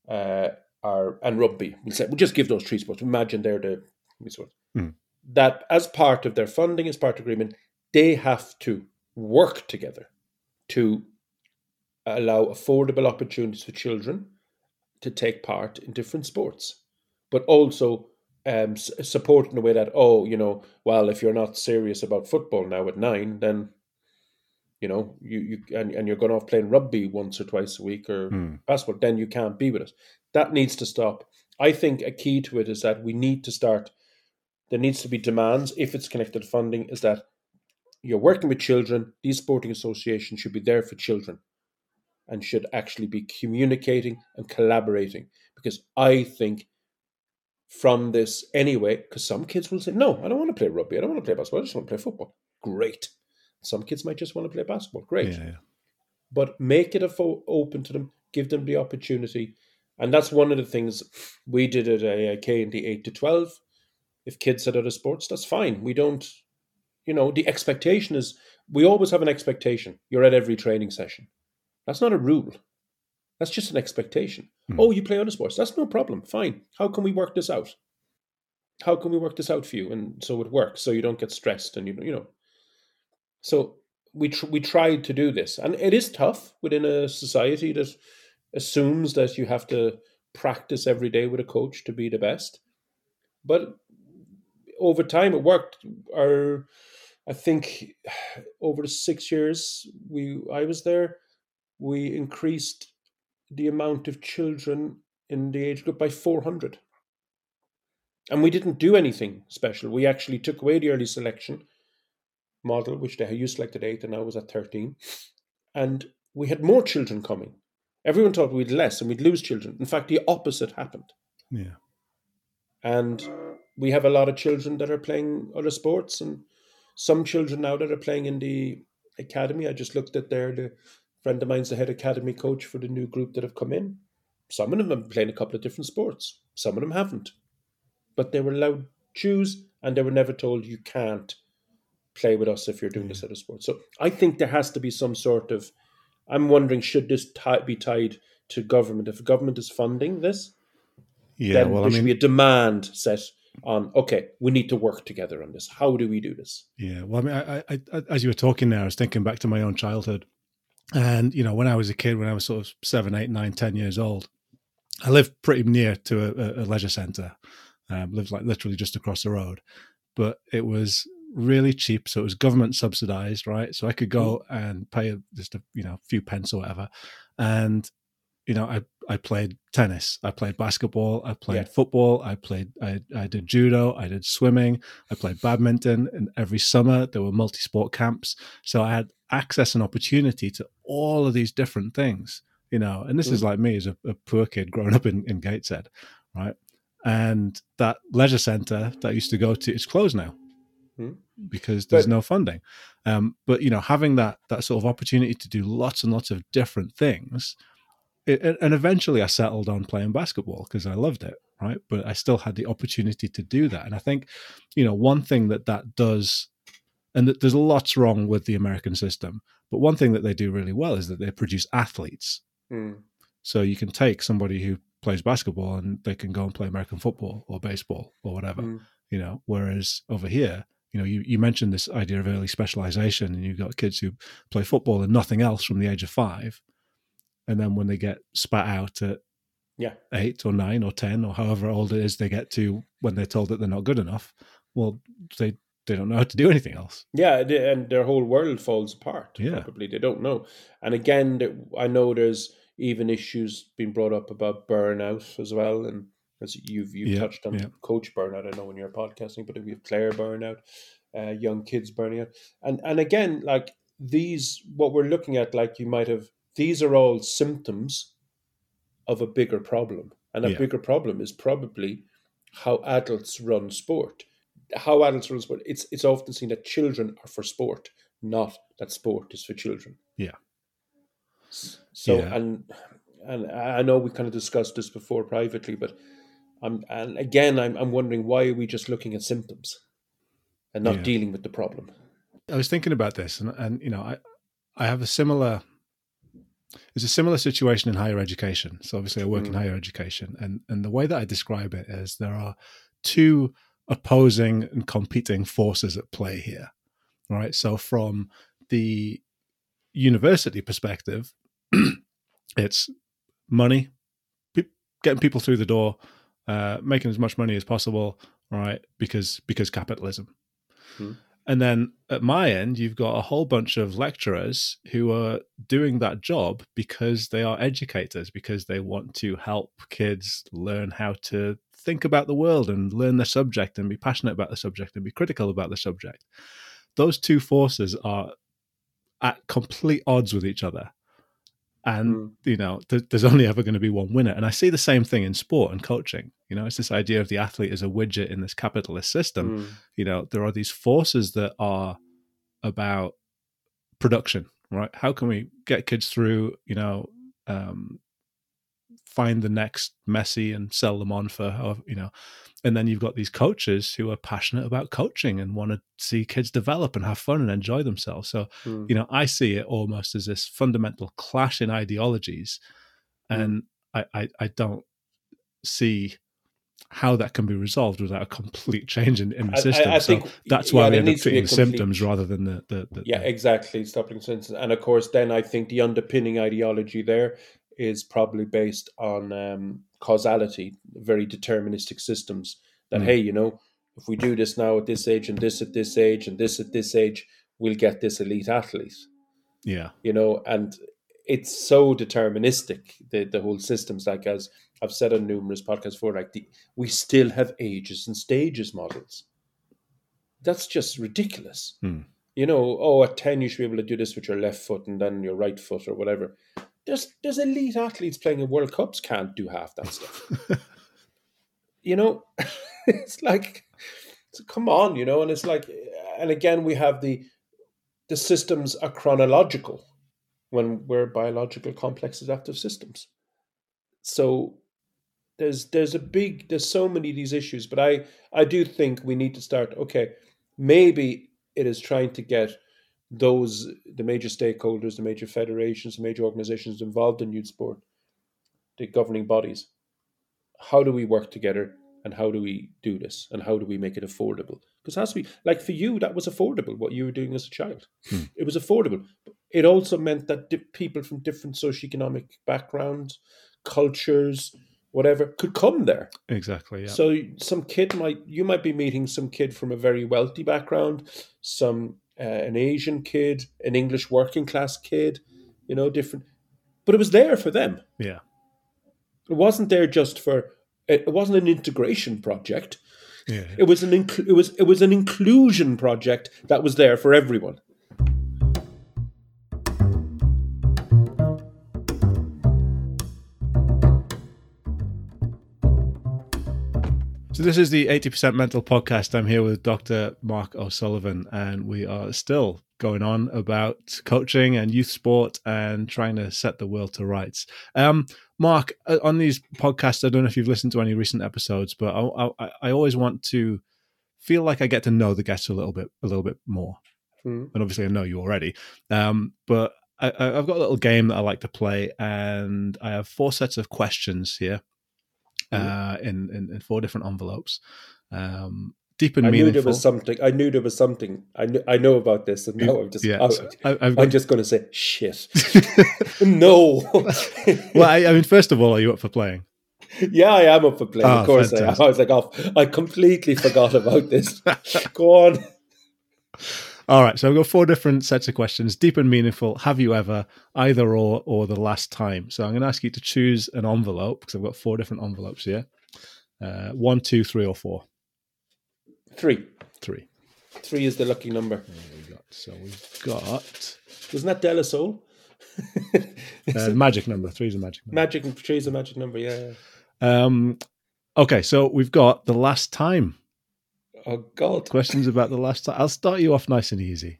uh, or and rugby. We'll say we'll just give those three sports. Imagine they're the ones. Hmm. that as part of their funding, as part of agreement, they have to work together to allow affordable opportunities for children to take part in different sports, but also um, s- support in a way that oh, you know, well, if you're not serious about football now at nine, then you know you you and, and you're going off playing rugby once or twice a week or Hmm. basketball, then you can't be with us. That needs to stop. I think a key to it is that we need to start. There needs to be demands if it's connected to funding. Is that you're working with children? These sporting associations should be there for children, and should actually be communicating and collaborating. Because I think from this anyway, because some kids will say, "No, I don't want to play rugby. I don't want to play basketball. I just want to play football." Great. Some kids might just want to play basketball. Great Yeah, yeah. but make it a fo- open to them, give them the opportunity, and that's one of the things we did at AIK in the eight to twelve. If kids had other sports, that's fine. We don't, you know, the expectation is we always have an expectation. You're at every training session. That's not a rule. That's just an expectation. Hmm. Oh, you play other sports. That's no problem. Fine. How can we work this out? How can we work this out for you, and so it works, so you don't get stressed, and you know, you know. So we tr- we tried to do this, and it is tough within a society that assumes that you have to practice every day with a coach to be the best. But over time, it worked. Our, I think, over the six years we I was there, we increased the amount of children in the age group by four hundred. And we didn't do anything special. We actually took away the early selection model, which they used to select at eight and I was at 13. And we had more children coming. Everyone thought we'd less and we'd lose children. In fact, the opposite happened. Yeah. And we have a lot of children that are playing other sports and some children now that are playing in the academy. I just looked at there, the friend of mine's the head academy coach for the new group that have come in. Some of them have been playing a couple of different sports. Some of them haven't. But they were allowed to choose and they were never told you can't play with us if you're doing this mm. other sport. So I think there has to be some sort of. I'm wondering, should this tie, be tied to government? If government is funding this, Yeah, then well, there I should be a demand set on. Okay, we need to work together on this. How do we do this? Yeah, well, I mean, I, I, I, as you were talking there, I was thinking back to my own childhood, and you know, when I was a kid, when I was sort of seven, eight, nine, ten years old, I lived pretty near to a, a leisure centre. Um, lived like literally just across the road, but it was really cheap, so it was government subsidised, right? So I could go and pay just a you know few pence or whatever, and you know, I I played tennis, I played basketball, I played Yeah. football, I played I I did judo, I did swimming, I played badminton, and every summer there were multi-sport camps. So I had access and opportunity to all of these different things, you know. And this is like me as a, a poor kid growing up in, in Gateshead, right? And that leisure centre that I used to go to is closed now Hmm. because there's But- no funding. Um, but you know, having that that sort of opportunity to do lots and lots of different things, it, and- eventually I settled on playing basketball because I loved it, right? But I still had the opportunity to do that, and I think, you know, one thing that that does, and that there's lots wrong with the American system, but one thing that they do really well is that they produce athletes. Mm. So you can take somebody who plays basketball and they can go and play American football or baseball or whatever Mm. you know whereas over here you know you, you mentioned this idea of early specialization and you've got kids who play football and nothing else from the age of five and then when they get spat out at Yeah. eight or nine or ten or however old it is they get to when they're told that they're not good enough well they they don't know how to do anything else Yeah, and their whole world falls apart. Yeah. Probably they don't know. And again, I know there's even issues being brought up about burnout as well. And as you've you've Yeah, touched on yeah. coach burnout, I know when you're podcasting, but we have player burnout, uh, young kids burning out, and and again, like these, what we're looking at, like you might have, these are all symptoms of a bigger problem, and a Yeah. bigger problem is probably how adults run sport how adults run sport, it's it's often seen that children are for sport, not that sport is for children. Yeah. So Yeah. and and I know we kind of discussed this before privately, but I'm and again I'm I'm wondering why are we just looking at symptoms and not Yeah. dealing with the problem? I was thinking about this, and and you know, I I have a similar. It's a similar situation in higher education. So obviously, I work in Mm. higher education, and and the way that I describe it is there are two opposing and competing forces at play here, right? So from the university perspective, it's money, pe- getting people through the door, uh, making as much money as possible, right? Because because capitalism. Hmm. And then at my end, you've got a whole bunch of lecturers who are doing that job because they are educators, because they want to help kids learn how to think about the world and learn the subject and be passionate about the subject and be critical about the subject. Those two forces are at complete odds with each other. And Mm. you know, th- there's only ever going to be one winner. And I see the same thing in sport and coaching. You know, it's this idea of the athlete as a widget in this capitalist system. Mm. You know, there are these forces that are about production, right? How can we get kids through, you know, um, find the next Messi and sell them on for, you know, and then you've got these coaches who are passionate about coaching and want to see kids develop and have fun and enjoy themselves. So, Mm. you know, I see it almost as this fundamental clash in ideologies, Mm. and I, I, I don't see how that can be resolved without a complete change in, in the I- I- system. I so think, that's yeah, why we end up needs to be a treating the complete- symptoms rather than the the, the Yeah, the- exactly. Stopping symptoms, and of course, then I think the underpinning ideology there is probably based on um, causality, very deterministic systems. That Mm. hey, you know, if we do this now at this age, and this at this age, and this at this age, we'll get this elite athlete. yeah You know, and it's so deterministic. The the whole system's like as I've said on numerous podcasts before, like the we still have ages and stages models. That's just ridiculous Hmm. you know, oh, at 10, you should be able to do this with your left foot and then your right foot or whatever. There's, there's elite athletes playing in World Cups can't do half that stuff. you know, it's like, so come on, you know, and it's like, and again, we have the, the systems are chronological. when we're biological complex adaptive systems. So there's there's a big there's so many of these issues, but I I do think we need to start. Okay, maybe it is trying to get those the major stakeholders, the major federations, the major organizations involved in youth sport, the governing bodies. How do we work together and how do we do this and how do we make it affordable because to be like for you that was affordable what you were doing as a child hmm. it was affordable it also meant that di- people from different socioeconomic backgrounds cultures whatever could come there exactly yeah. so some kid might you might be meeting some kid from a very wealthy background some uh, an asian kid an english working class kid you know different but it was there for them yeah it wasn't there just for it wasn't an integration project. Yeah. It was an inc- it was it was an inclusion project that was there for everyone. So this is the 80% Mental podcast. I'm here with Dr. Mark O'Sullivan and we are still going on about coaching and youth sport and trying to set the world to rights. Um, Mark, uh, on these podcasts, I don't know if you've listened to any recent episodes, but I, I, I always want to feel like I get to know the guests a little bit, a little bit more. Mm. And obviously, I know you already. Um, but I, have got a little game that I like to play, and I have four sets of questions here. Uh, in, in, in four different envelopes. Um, deep and I meaningful. knew there was something. I knew there was something. I knew, I know about this, and now I'm just. Yeah, I, am just going to say shit. no. well, I, I, mean, first of all, are you up for playing? Yeah, I am up for playing. Oh, of course, I, I was like, oh, I completely forgot about this. Go on. All right, so I've got four different sets of questions. Deep and meaningful. Have you ever, either or, or the last time? So I'm going to ask you to choose an envelope because I've got four different envelopes here. Uh, one, two, three, or four. Three. Three. Three is the lucky number. We got, so we've got. Wasn't that De La Soul? uh, magic number. Three is a magic number. Magic three is a magic number. Yeah. yeah. Um. Okay, so we've got the last time. Oh God! Questions about the last time. I'll start you off nice and easy.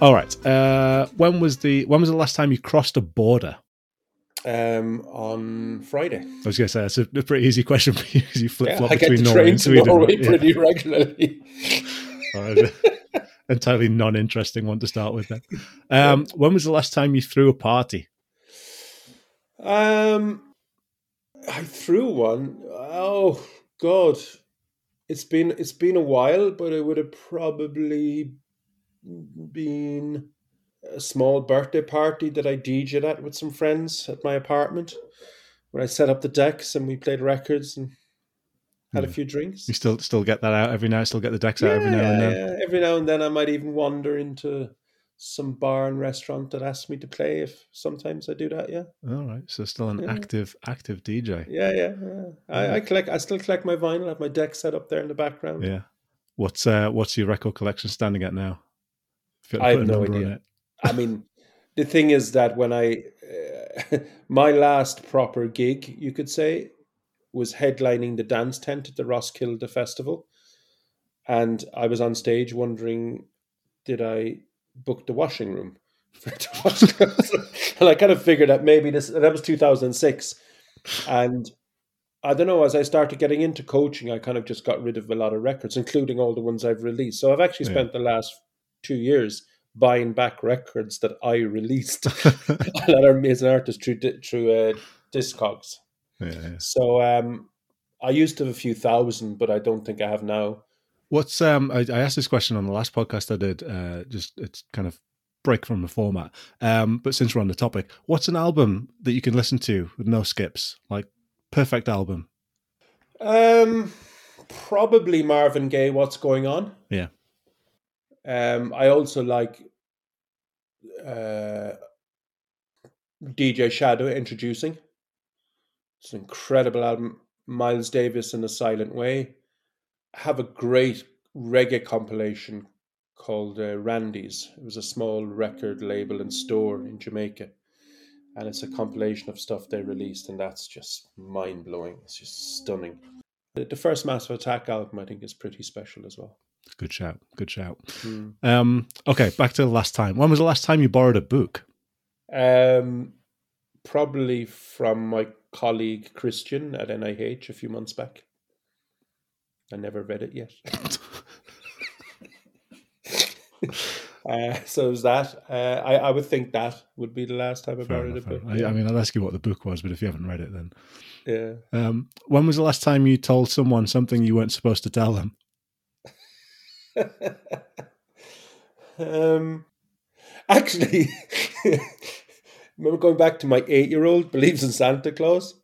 All right. Uh, when was the when was the last time you crossed a border? Um, on Friday. I was going to say that's a, a, pretty easy question for you because you flip flop yeah, between Norway and Sweden. Norway yeah. pretty regularly. Entirely non-interesting one to start with. Then, um, when was the last time you threw a party? Um, I threw one. Oh God, it's been it's been a while, but it would have probably been a small birthday party that I DJed at with some friends at my apartment, where I set up the decks and we played records and had a few drinks. You still still get that out every now. Still get the decks yeah, out every now and then. Yeah, every now and then I might even wander into some bar and restaurant that asks me to play. If sometimes I do that, yeah. All right, so still an yeah. active active DJ. Yeah, yeah, yeah. I, I collect. I still collect my vinyl. I have my deck set up there in the background. Yeah. What's uh, what's your record collection standing at now? I have no idea. I mean, the thing is that when I, uh, my last proper gig, you could say, was headlining the dance tent at the Roskilde Festival. And I was on stage wondering, did I book the washing room? and I kind of figured that maybe this, that was 2006. And I don't know, as I started getting into coaching, I kind of just got rid of a lot of records, including all the ones I've released. So I've actually spent yeah. the last two years buying back records that I released that are as an artist through through uh, Discogs. Yeah, yeah. So um, I used to have a few thousand, but I don't think I have now. What's um? I, I asked this question on the last podcast I did. Uh, just it's kind of break from the format. Um, but since we're on the topic, what's an album that you can listen to with no skips? Like perfect album. Um, probably Marvin Gaye. What's going on? Yeah. Um, I also like uh, DJ Shadow Endtroducing. It's an incredible album. Miles Davis in a Silent Way. I have a great reggae compilation called uh, Randy's. It was a small record label and store in Jamaica. And it's a compilation of stuff they released, and that's just mind blowing. It's just stunning. the, the first Massive Attack album, I think, is pretty special as well. Good shout. Good shout. Mm. Um, okay, back to the last time. When was the last time you borrowed a book? Um, probably from my colleague Christian at NIH a few months back. I never read it yet. uh, so is that. Uh, I, I would think that would be the last time I Fair borrowed enough, a book. I, I, mean, I'll ask you what the book was, but if you haven't read it, then. Yeah. Um, when was the last time you told someone something you weren't supposed to tell them? um, actually, remember going back to my eight year old believes in Santa Claus?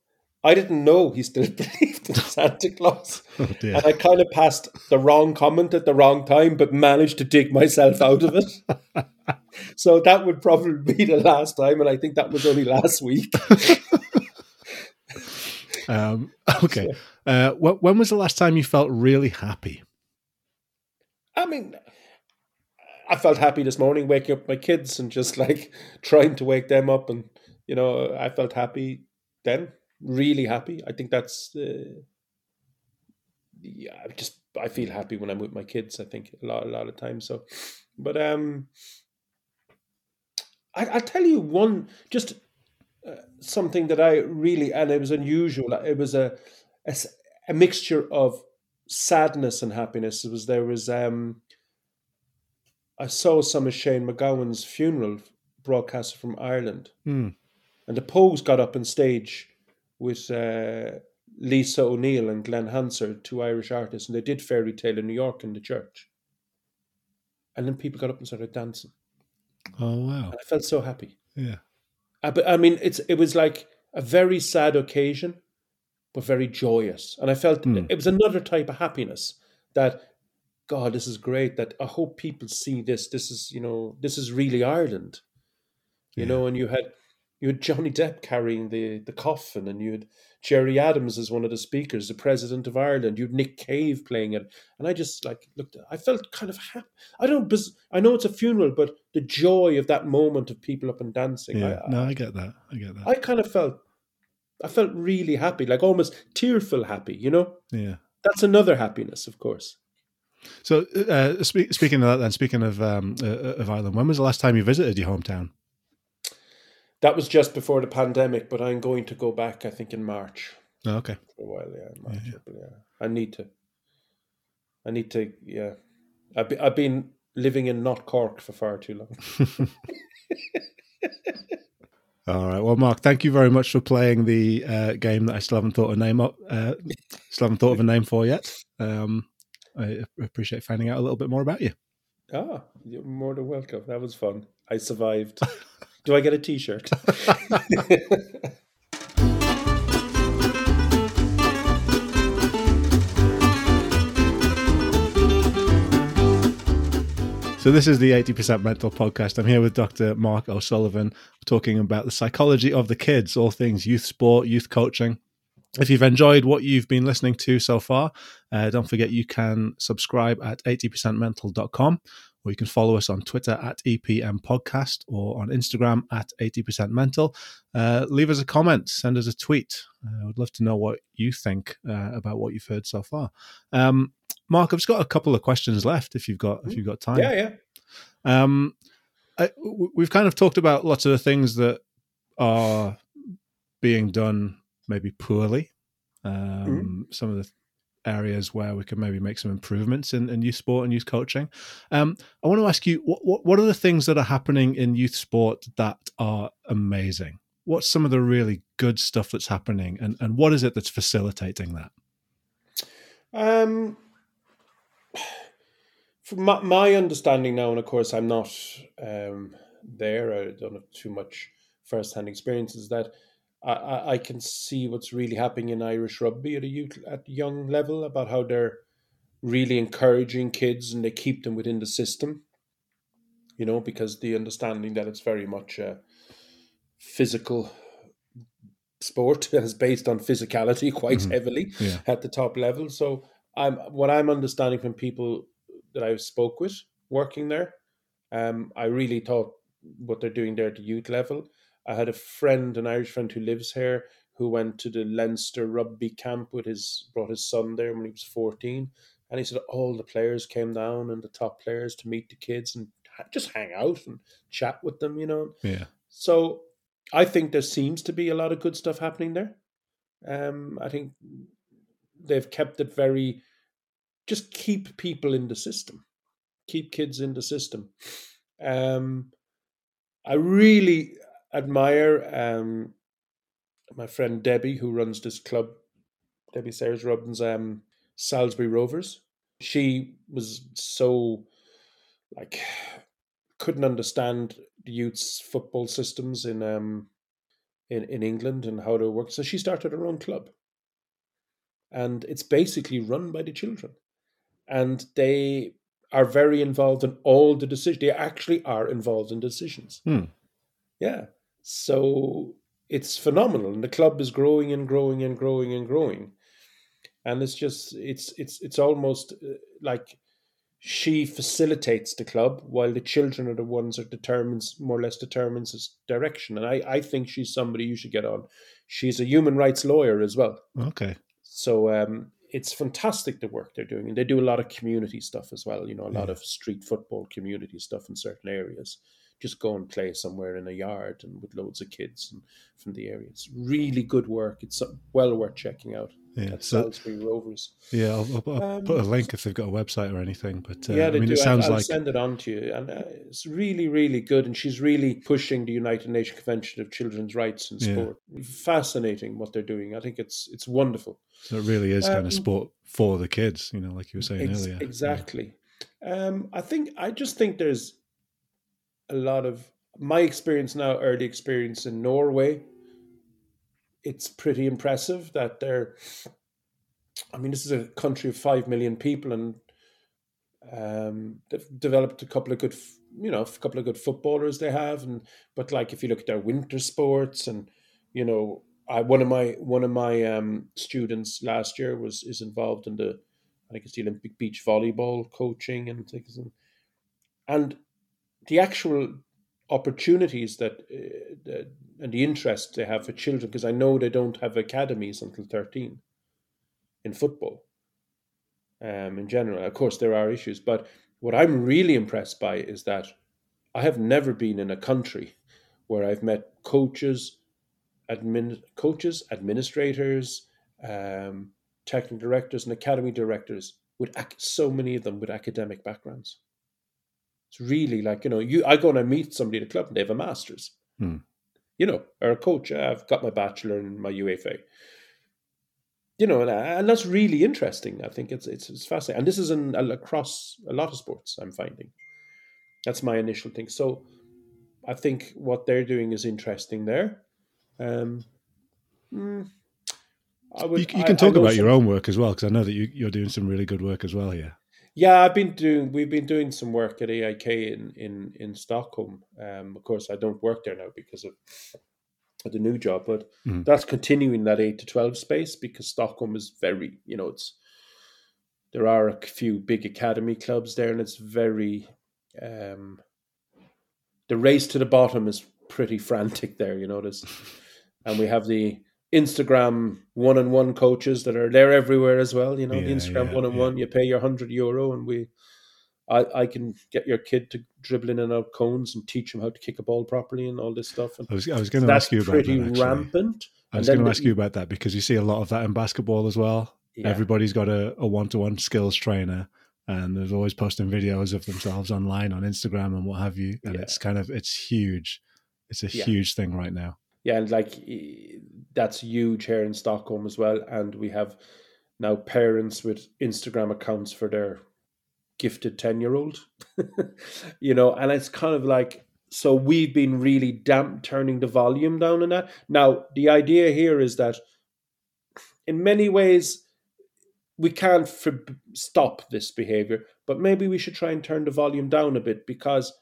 I didn't know he still believed in Santa Claus. Oh and I kind of passed the wrong comment at the wrong time, but managed to dig myself out of it. so that would probably be the last time, and I think that was only last week. um, okay. Uh, when was the last time you felt really happy? I mean, I felt happy this morning waking up my kids and just like trying to wake them up, and you know, I felt happy then, really happy. I think that's uh, yeah, I just I feel happy when I'm with my kids. I think a lot a lot of times. So, but um, I I'll tell you one just uh, something that I really and it was unusual. It was a a, a mixture of sadness and happiness. It was there was um I saw some of Shane MacGowan's funeral broadcast from Ireland. Mm. And the Pogues got up on stage with uh, Lisa O'Neill and Glen Hansard, two Irish artists, and they did Fairy Tale in New York in the church. And then people got up and started dancing. Oh wow! And I felt so happy. Yeah. Uh, but I mean, it's it was like a very sad occasion, but very joyous, and I felt mm. it was another type of happiness that God, this is great. That I hope people see this. This is, you know, this is really Ireland, you yeah. know. And you had you had Johnny Depp carrying the the coffin, and you had Gerry Adams as one of the speakers, the president of Ireland. You had Nick Cave playing it, and I just like looked. I felt kind of happy. I don't. I know it's a funeral, but the joy of that moment of people up and dancing. Yeah, I, no, I get that. I get that. I kind of felt. I felt really happy, like almost tearful happy. You know. Yeah. That's another happiness, of course. So, uh, spe- speaking of that, then speaking of um, uh, of Ireland, when was the last time you visited your hometown? That was just before the pandemic, but I'm going to go back. I think in March. Oh, okay. For a while, yeah, March, yeah, yeah. yeah. I need to. I need to. Yeah, I've be, I've been living in not Cork for far too long. All right. Well, Mark, thank you very much for playing the uh, game that I still haven't thought a name up. Uh, still haven't thought of a name for yet. Um, I appreciate finding out a little bit more about you. Ah, you're more than welcome. That was fun. I survived. Do I get a t shirt? So this is the 80% Mental podcast. I'm here with Dr. Mark O'Sullivan talking about the psychology of the kids, all things youth sport, youth coaching, if you've enjoyed what you've been listening to so far, uh, don't forget you can subscribe at 80percentmental.com or you can follow us on Twitter at EPM Podcast or on Instagram at 80percentmental. Uh, leave us a comment, send us a tweet. Uh, I would love to know what you think uh, about what you've heard so far. Um, Mark, I've just got a couple of questions left if you've got if you've got time. Yeah, yeah. Um, I, we've kind of talked about lots of the things that are being done maybe poorly. Um, mm-hmm. Some of the areas where we could maybe make some improvements in, in youth sport and youth coaching. Um, I want to ask you, what, what, what are the things that are happening in youth sport that are amazing? What's some of the really good stuff that's happening, and, and what is it that's facilitating that? Um, from my, my understanding now, and of course I'm not um, there, I don't have too much first-hand experience, is that I, I can see what's really happening in Irish rugby at a youth at young level about how they're really encouraging kids and they keep them within the system. You know, because the understanding that it's very much a physical sport and is based on physicality quite mm-hmm. heavily yeah. at the top level. So I'm what I'm understanding from people that I've spoke with working there, um, I really thought what they're doing there at the youth level I had a friend, an Irish friend who lives here, who went to the Leinster rugby camp with his brought his son there when he was fourteen, and he said all the players came down and the top players to meet the kids and just hang out and chat with them, you know. Yeah. So I think there seems to be a lot of good stuff happening there. Um, I think they've kept it very just keep people in the system, keep kids in the system. Um, I really admire um, my friend Debbie, who runs this club, Debbie Sayers Robbins, um, Salisbury Rovers. She was so like couldn't understand the youth's football systems in um in, in England and how they work. So she started her own club. And it's basically run by the children. And they are very involved in all the decisions. They actually are involved in decisions. Hmm. Yeah. So it's phenomenal. And the club is growing and growing and growing and growing. And it's just it's it's it's almost uh, like she facilitates the club while the children are the ones that determines more or less determines its direction and I, I think she's somebody you should get on she's a human rights lawyer as well Okay. so um, it's fantastic the work they're doing and they do a lot of community stuff as well you know a lot Yeah. of street football community stuff in certain areas just go and play somewhere in a yard and with loads of kids and from the area it's really good work it's uh, well worth checking out Yeah. So Salisbury Rovers yeah, I'll, I'll, Um, put a link if they've got a website or anything. But uh, yeah, I they mean, do. it sounds I'll, I'll like send it on to you, and uh, it's really, really good. And she's really pushing the United Nations Convention of Children's Rights in Yeah. sport. Fascinating what they're doing. I think it's it's wonderful. so it really is kind Um, of sport for the kids. You know, like you were saying Ex- earlier. exactly. Um, I think I just think there's a lot of my experience now, early experience in Norway. It's pretty impressive that they're. I mean, this is a country of five million people, and um, they've developed a couple of good, you know, a couple of good footballers they have, and but like if you look at their winter sports, and you know, I one of my one of my um, students last year was is involved in the I think it's the Olympic beach volleyball coaching and and the actual opportunities that, uh, and the interest they have for children because I know they don't have academies until thirteen in football. Um, in general, of course, there are issues, but what I'm really impressed by is that I have never been in a country where I've met coaches, admin, coaches, administrators, um, technical directors, and academy directors with ac- so many of them with academic backgrounds. It's really like you know, you I go and I meet somebody at a club and they have a master's, Hmm. you know, or a coach. I've got my bachelor and my UEFA. You know, and, and that's really interesting. I think it's it's, it's fascinating, and this is in across a lot of sports. I'm finding that's my initial thing. So, I think what they're doing is interesting there. Um, mm, I You, would, you I- can I talk know about some- your own work as well, because I know that you, you're doing some really good work as well here. Yeah, I've been doing. We've been doing some work at AIK in in in Stockholm. Um, of course, I don't work there now because of the new job, but Mhm. that's continuing that eight to twelve space because Stockholm is very, you know, it's there are a few big academy clubs there, and it's very. Um, the race to the bottom is pretty frantic there, you know. There's, and we have the Instagram one-on-one coaches that are there everywhere as well. You know, the Instagram one-on-one. You pay your hundred euro, and we, I, I can get your kid to dribble in and out cones and teach him how to kick a ball properly and all this stuff. And I was, I was going to ask you about pretty that. Rampant. I was going to ask you about that because you see a lot of that in basketball as well. Yeah. Everybody's got a, a one-to-one skills trainer, and there's always posting videos of themselves online on Instagram and what have you. And Yeah. it's kind of it's huge. It's a Yeah. huge thing right now. Yeah, and like that's huge here in Stockholm as well. And we have now parents with Instagram accounts for their gifted 10 year old, you know, and it's kind of like, so we've been really damp turning the volume down on that. Now, the idea here is that in many ways, we can't stop this behavior, but maybe we should try and turn the volume down a bit because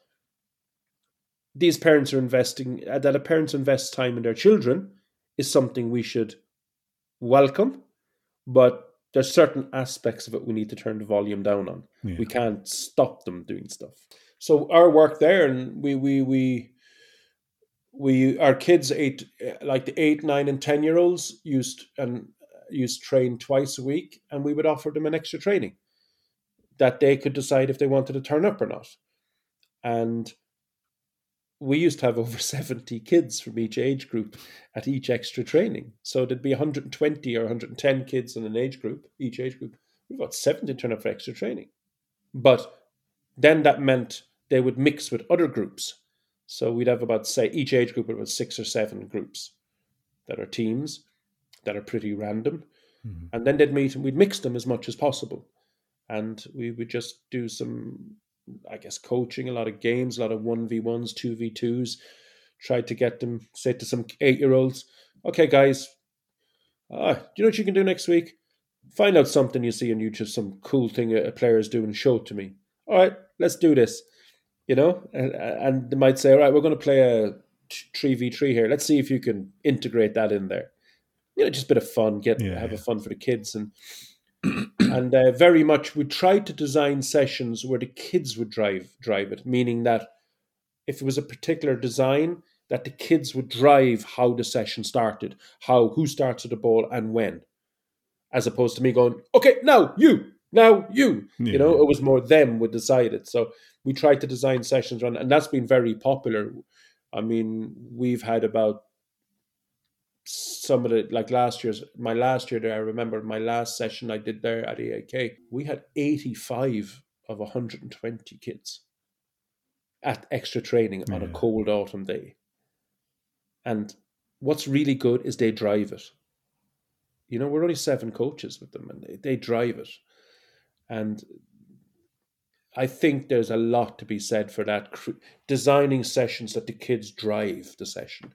these parents are investing uh, that a parents invest time in their children is something we should welcome but there's certain aspects of it we need to turn the volume down on Yeah. we can't stop them doing stuff so our work there and we we we we our kids eight like the eight, nine, and ten year olds used and used train twice a week, and we would offer them an extra training that they could decide if they wanted to turn up or not. And we used to have over 70 kids from each age group at each extra training. So there'd be 120 or 110 kids in an age group, each age group. We've got 70 turn up for extra training. But then that meant they would mix with other groups. So we'd have about, say, each age group would have six or seven groups that are teams that are pretty random. Mm-hmm. And then they'd meet and we'd mix them as much as possible. And we would just do some I guess, coaching, a lot of games, a lot of 1v1s, 2v2s. Tried to get them, say to some eight year olds, okay, guys, uh, do you know what you can do next week? Find out something you see on YouTube, some cool thing a, player is doing, show it to me. All right, let's do this. You know, and, and they might say, all right, we're going to play a 3v3 here. Let's see if you can integrate that in there. You know, just a bit of fun, get yeah, have yeah. a fun for the kids. And and uh, very much we tried to design sessions where the kids would drive drive it, meaning that if it was a particular design, that the kids would drive how the session started, how who starts at the ball and when, as opposed to me going, okay, now you, now you. Yeah. You know, it was more them would decide it. So we tried to design sessions around, and that's been very popular. I mean, we've had about some of the like last year's my last year there i remember my last session i did there at AIK we had 85 of 120 kids at extra training yeah. on a cold autumn day. And what's really good is they drive it. You know we're only seven coaches with them and they, they drive it. And i think there's a lot to be said for that designing sessions that the kids drive the session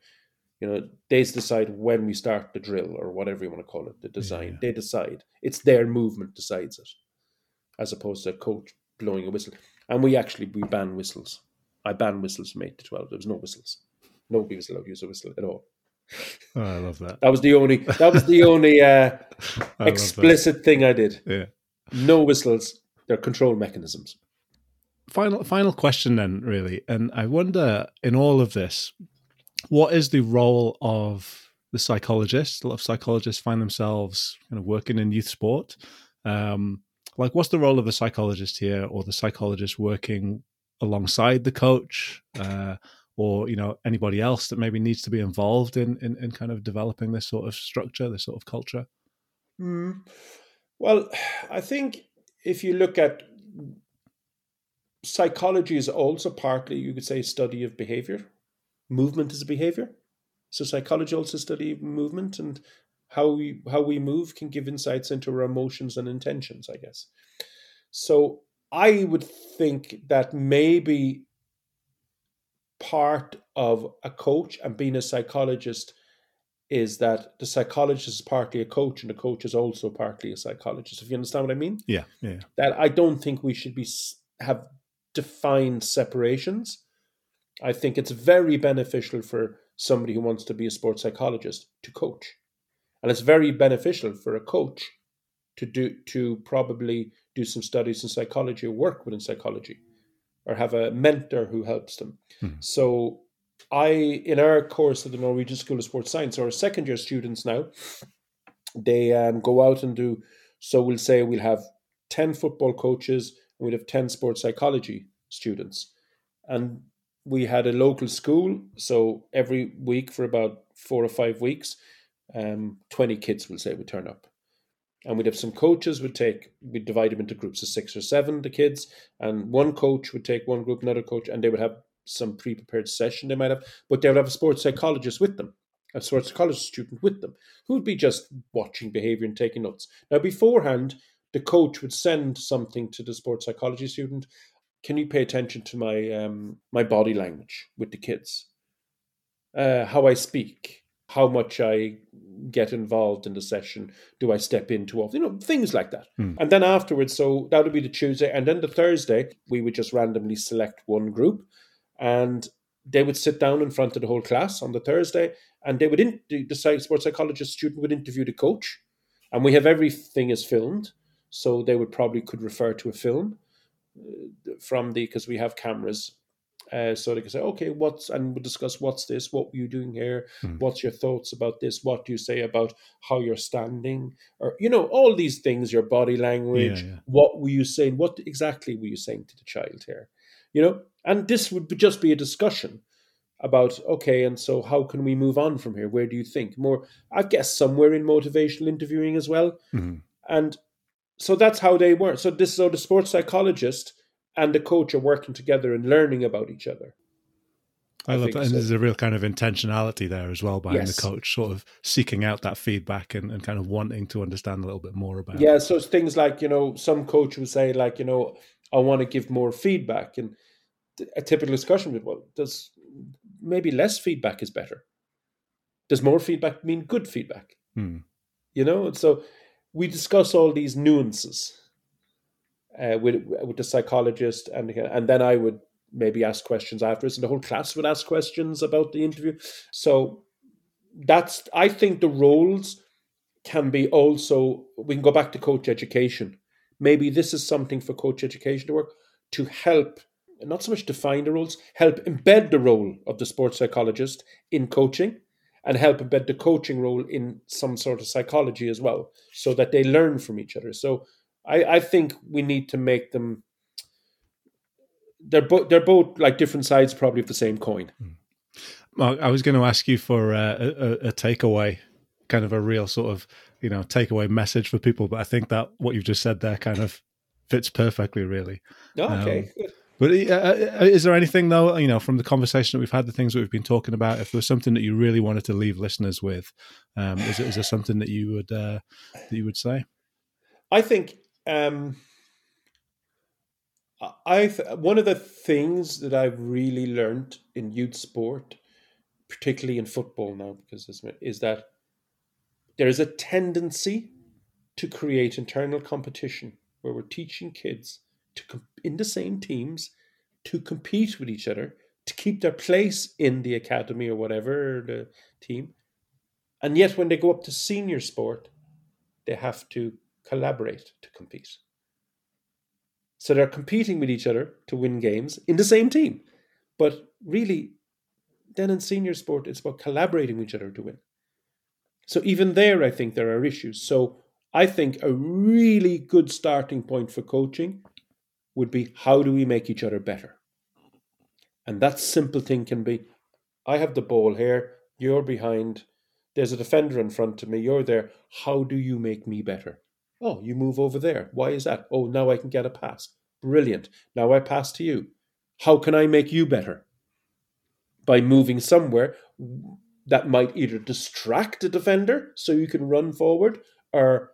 you know, they decide when we start the drill or whatever you want to call it, the design. Yeah. They decide. It's their movement decides it, as opposed to a coach blowing a whistle. And we actually we ban whistles. I ban whistles from eight to twelve. There was no whistles. Nobody was allowed to use a whistle at all. Oh, I love that. That was the only. That was the only uh, explicit thing I did. Yeah. No whistles. They're control mechanisms. Final, final question then, really, and I wonder in all of this, what is the role of the psychologist? A lot of psychologists find themselves kind of working in youth sport. Um, like, what's the role of the psychologist here, or the psychologist working alongside the coach, uh, or you know anybody else that maybe needs to be involved in in, in kind of developing this sort of structure, this sort of culture? Mm. Well, I think if you look at psychology is also partly you could say study of behavior movement is a behavior. So psychology also study movement and how we how we move can give insights into our emotions and intentions, I guess. So I would think that maybe part of a coach and being a psychologist is that the psychologist is partly a coach and the coach is also partly a psychologist. If you understand what I mean? Yeah, yeah. That I don't think we should be have defined separations. I think it's very beneficial for somebody who wants to be a sports psychologist to coach. And it's very beneficial for a coach to do to probably do some studies in psychology or work within psychology or have a mentor who helps them. Hmm. So I in our course at the Norwegian School of Sports Science, our second year students now, they um, go out and do so we'll say we'll have 10 football coaches and we'll have 10 sports psychology students. And we had a local school, so every week for about four or five weeks, um, 20 kids, we'll say, would turn up. And we'd have some coaches would take, we'd divide them into groups of six or seven, the kids, and one coach would take one group, another coach, and they would have some pre prepared session they might have, but they would have a sports psychologist with them, a sports psychologist student with them, who would be just watching behavior and taking notes. Now, beforehand, the coach would send something to the sports psychology student can you pay attention to my um, my body language with the kids? Uh, how i speak how much i get involved in the session do i step in too often you know things like that. Hmm. and then afterwards so that would be the tuesday and then the thursday we would just randomly select one group and they would sit down in front of the whole class on the thursday and they would in, the sports psychologist student would interview the coach and we have everything is filmed so they would probably could refer to a film from the because we have cameras Uh, so they can say, okay, what's and we'll discuss what's this, what were you doing here, Hmm. what's your thoughts about this, what do you say about how you're standing, or you know, all these things, your body language, Yeah, yeah. what were you saying, what exactly were you saying to the child here, you know, and this would be, just be a discussion about okay, and so how can we move on from here? Where do you think more? I guess somewhere in motivational interviewing as well, Mhm. and so that's how they work. So this is so the sports psychologist and the coach are working together and learning about each other. I, I love that. And so. there's a real kind of intentionality there as well behind Yes. the coach, sort of seeking out that feedback and, and kind of wanting to understand a little bit more about Yeah, so it's things like you know, some coach would say like you know, I want to give more feedback, and a typical discussion would well, does maybe less feedback is better. Does more feedback mean good feedback? Hmm. You know, and so we discuss all these nuances uh, with with the psychologist, and and then I would maybe ask questions afterwards, and the whole class would ask questions about the interview. So that's I think the roles can be also we can go back to coach education. Maybe this is something for coach education to work to help not so much define the roles, help embed the role of the sports psychologist in coaching and help embed the coaching role in some sort of psychology as well, so that they learn from each other. So I, I think we need to make them they're both they're both like different sides probably of the same coin. Mark, I was going to ask you for uh, a, a, takeaway, kind of a real sort of you know takeaway message for people, but I think that what you've just said there kind of fits perfectly, really. Okay, Um, good. But uh, uh, is there anything though, you know, from the conversation that we've had, the things that we've been talking about, if there's something that you really wanted to leave listeners with, um, is, is there something that you would uh, that you would say? I think um, I th- one of the things that I've really learned in youth sport, particularly in football now, because this, is that there is a tendency to create internal competition where we're teaching kids to com- in the same teams to compete with each other to keep their place in the academy or whatever the team, and yet when they go up to senior sport, they have to collaborate to compete. So they're competing with each other to win games in the same team. But really, then in senior sport, it's about collaborating with each other to win. So even there, I think there are issues. So I think a really good starting point for coaching would be how do we make each other better? And that simple thing can be I have the ball here, you're behind, there's a defender in front of me, you're there. How do you make me better? Oh, you move over there. Why is that? Oh, now I can get a pass. Brilliant. Now I pass to you. How can I make you better? By moving somewhere that might either distract the defender so you can run forward or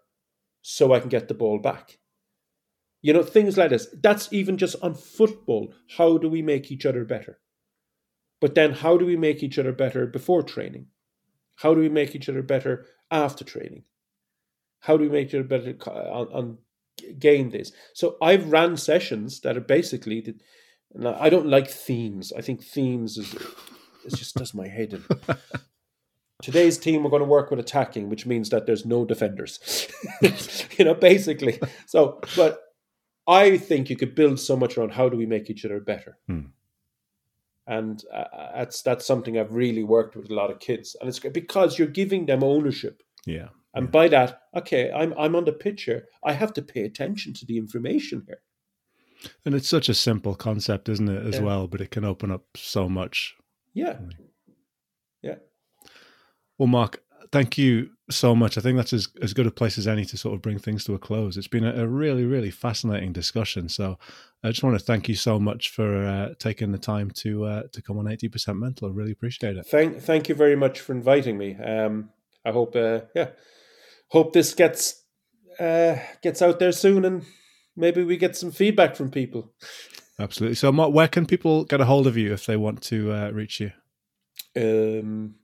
so I can get the ball back. You know, things like this. That's even just on football. How do we make each other better? But then, how do we make each other better before training? How do we make each other better after training? How do we make each other better on, on game days? So I've ran sessions that are basically. I don't like themes. I think themes is it just does my head in. Today's team we're going to work with attacking, which means that there's no defenders. you know, basically. So, but I think you could build so much around how do we make each other better. Hmm. And uh, that's that's something I've really worked with a lot of kids, and it's because you're giving them ownership. Yeah. And by that, okay, I'm I'm on the pitch here. I have to pay attention to the information here. And it's such a simple concept, isn't it, as Yeah. well? But it can open up so much. Yeah, yeah. Well, Mark, thank you so much. I think that's as, as good a place as any to sort of bring things to a close. It's been a, a really, really fascinating discussion. So I just want to thank you so much for uh, taking the time to uh, to come on eighty percent mental. I really appreciate it. Thank thank you very much for inviting me. Um, I hope uh, yeah, hope this gets uh, gets out there soon, and maybe we get some feedback from people. Absolutely. So, Mark, where can people get a hold of you if they want to uh, reach you? Um,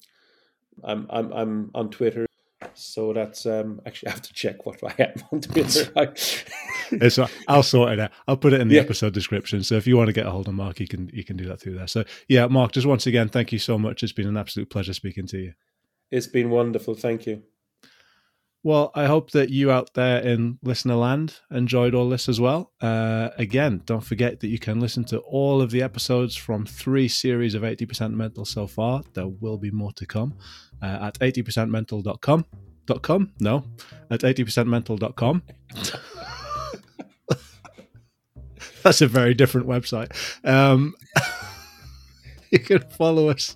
I'm I'm I'm on Twitter, so that's um. Actually, I have to check what I am on Twitter. It's, I'll sort it out. I'll put it in the Yeah. episode description. So if you want to get a hold of Mark, you can you can do that through there. So yeah, Mark, just once again, thank you so much. It's been an absolute pleasure speaking to you. it's been wonderful. Thank you. Well, I hope that you out there in listener land enjoyed all this as well. Uh, again, don't forget that you can listen to all of the episodes from three series of 80% Mental so far. There will be more to come uh, at 80percentmental.com. Dot com? No, at 80percentmental.com. That's a very different website. Um, you can follow us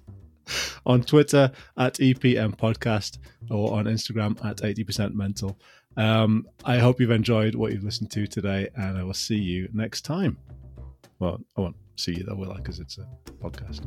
on Twitter at EPM Podcast or on Instagram at 80% Mental. Um, I hope you've enjoyed what you've listened to today, and I will see you next time. Well, I won't see you though, will I? Because it's a podcast.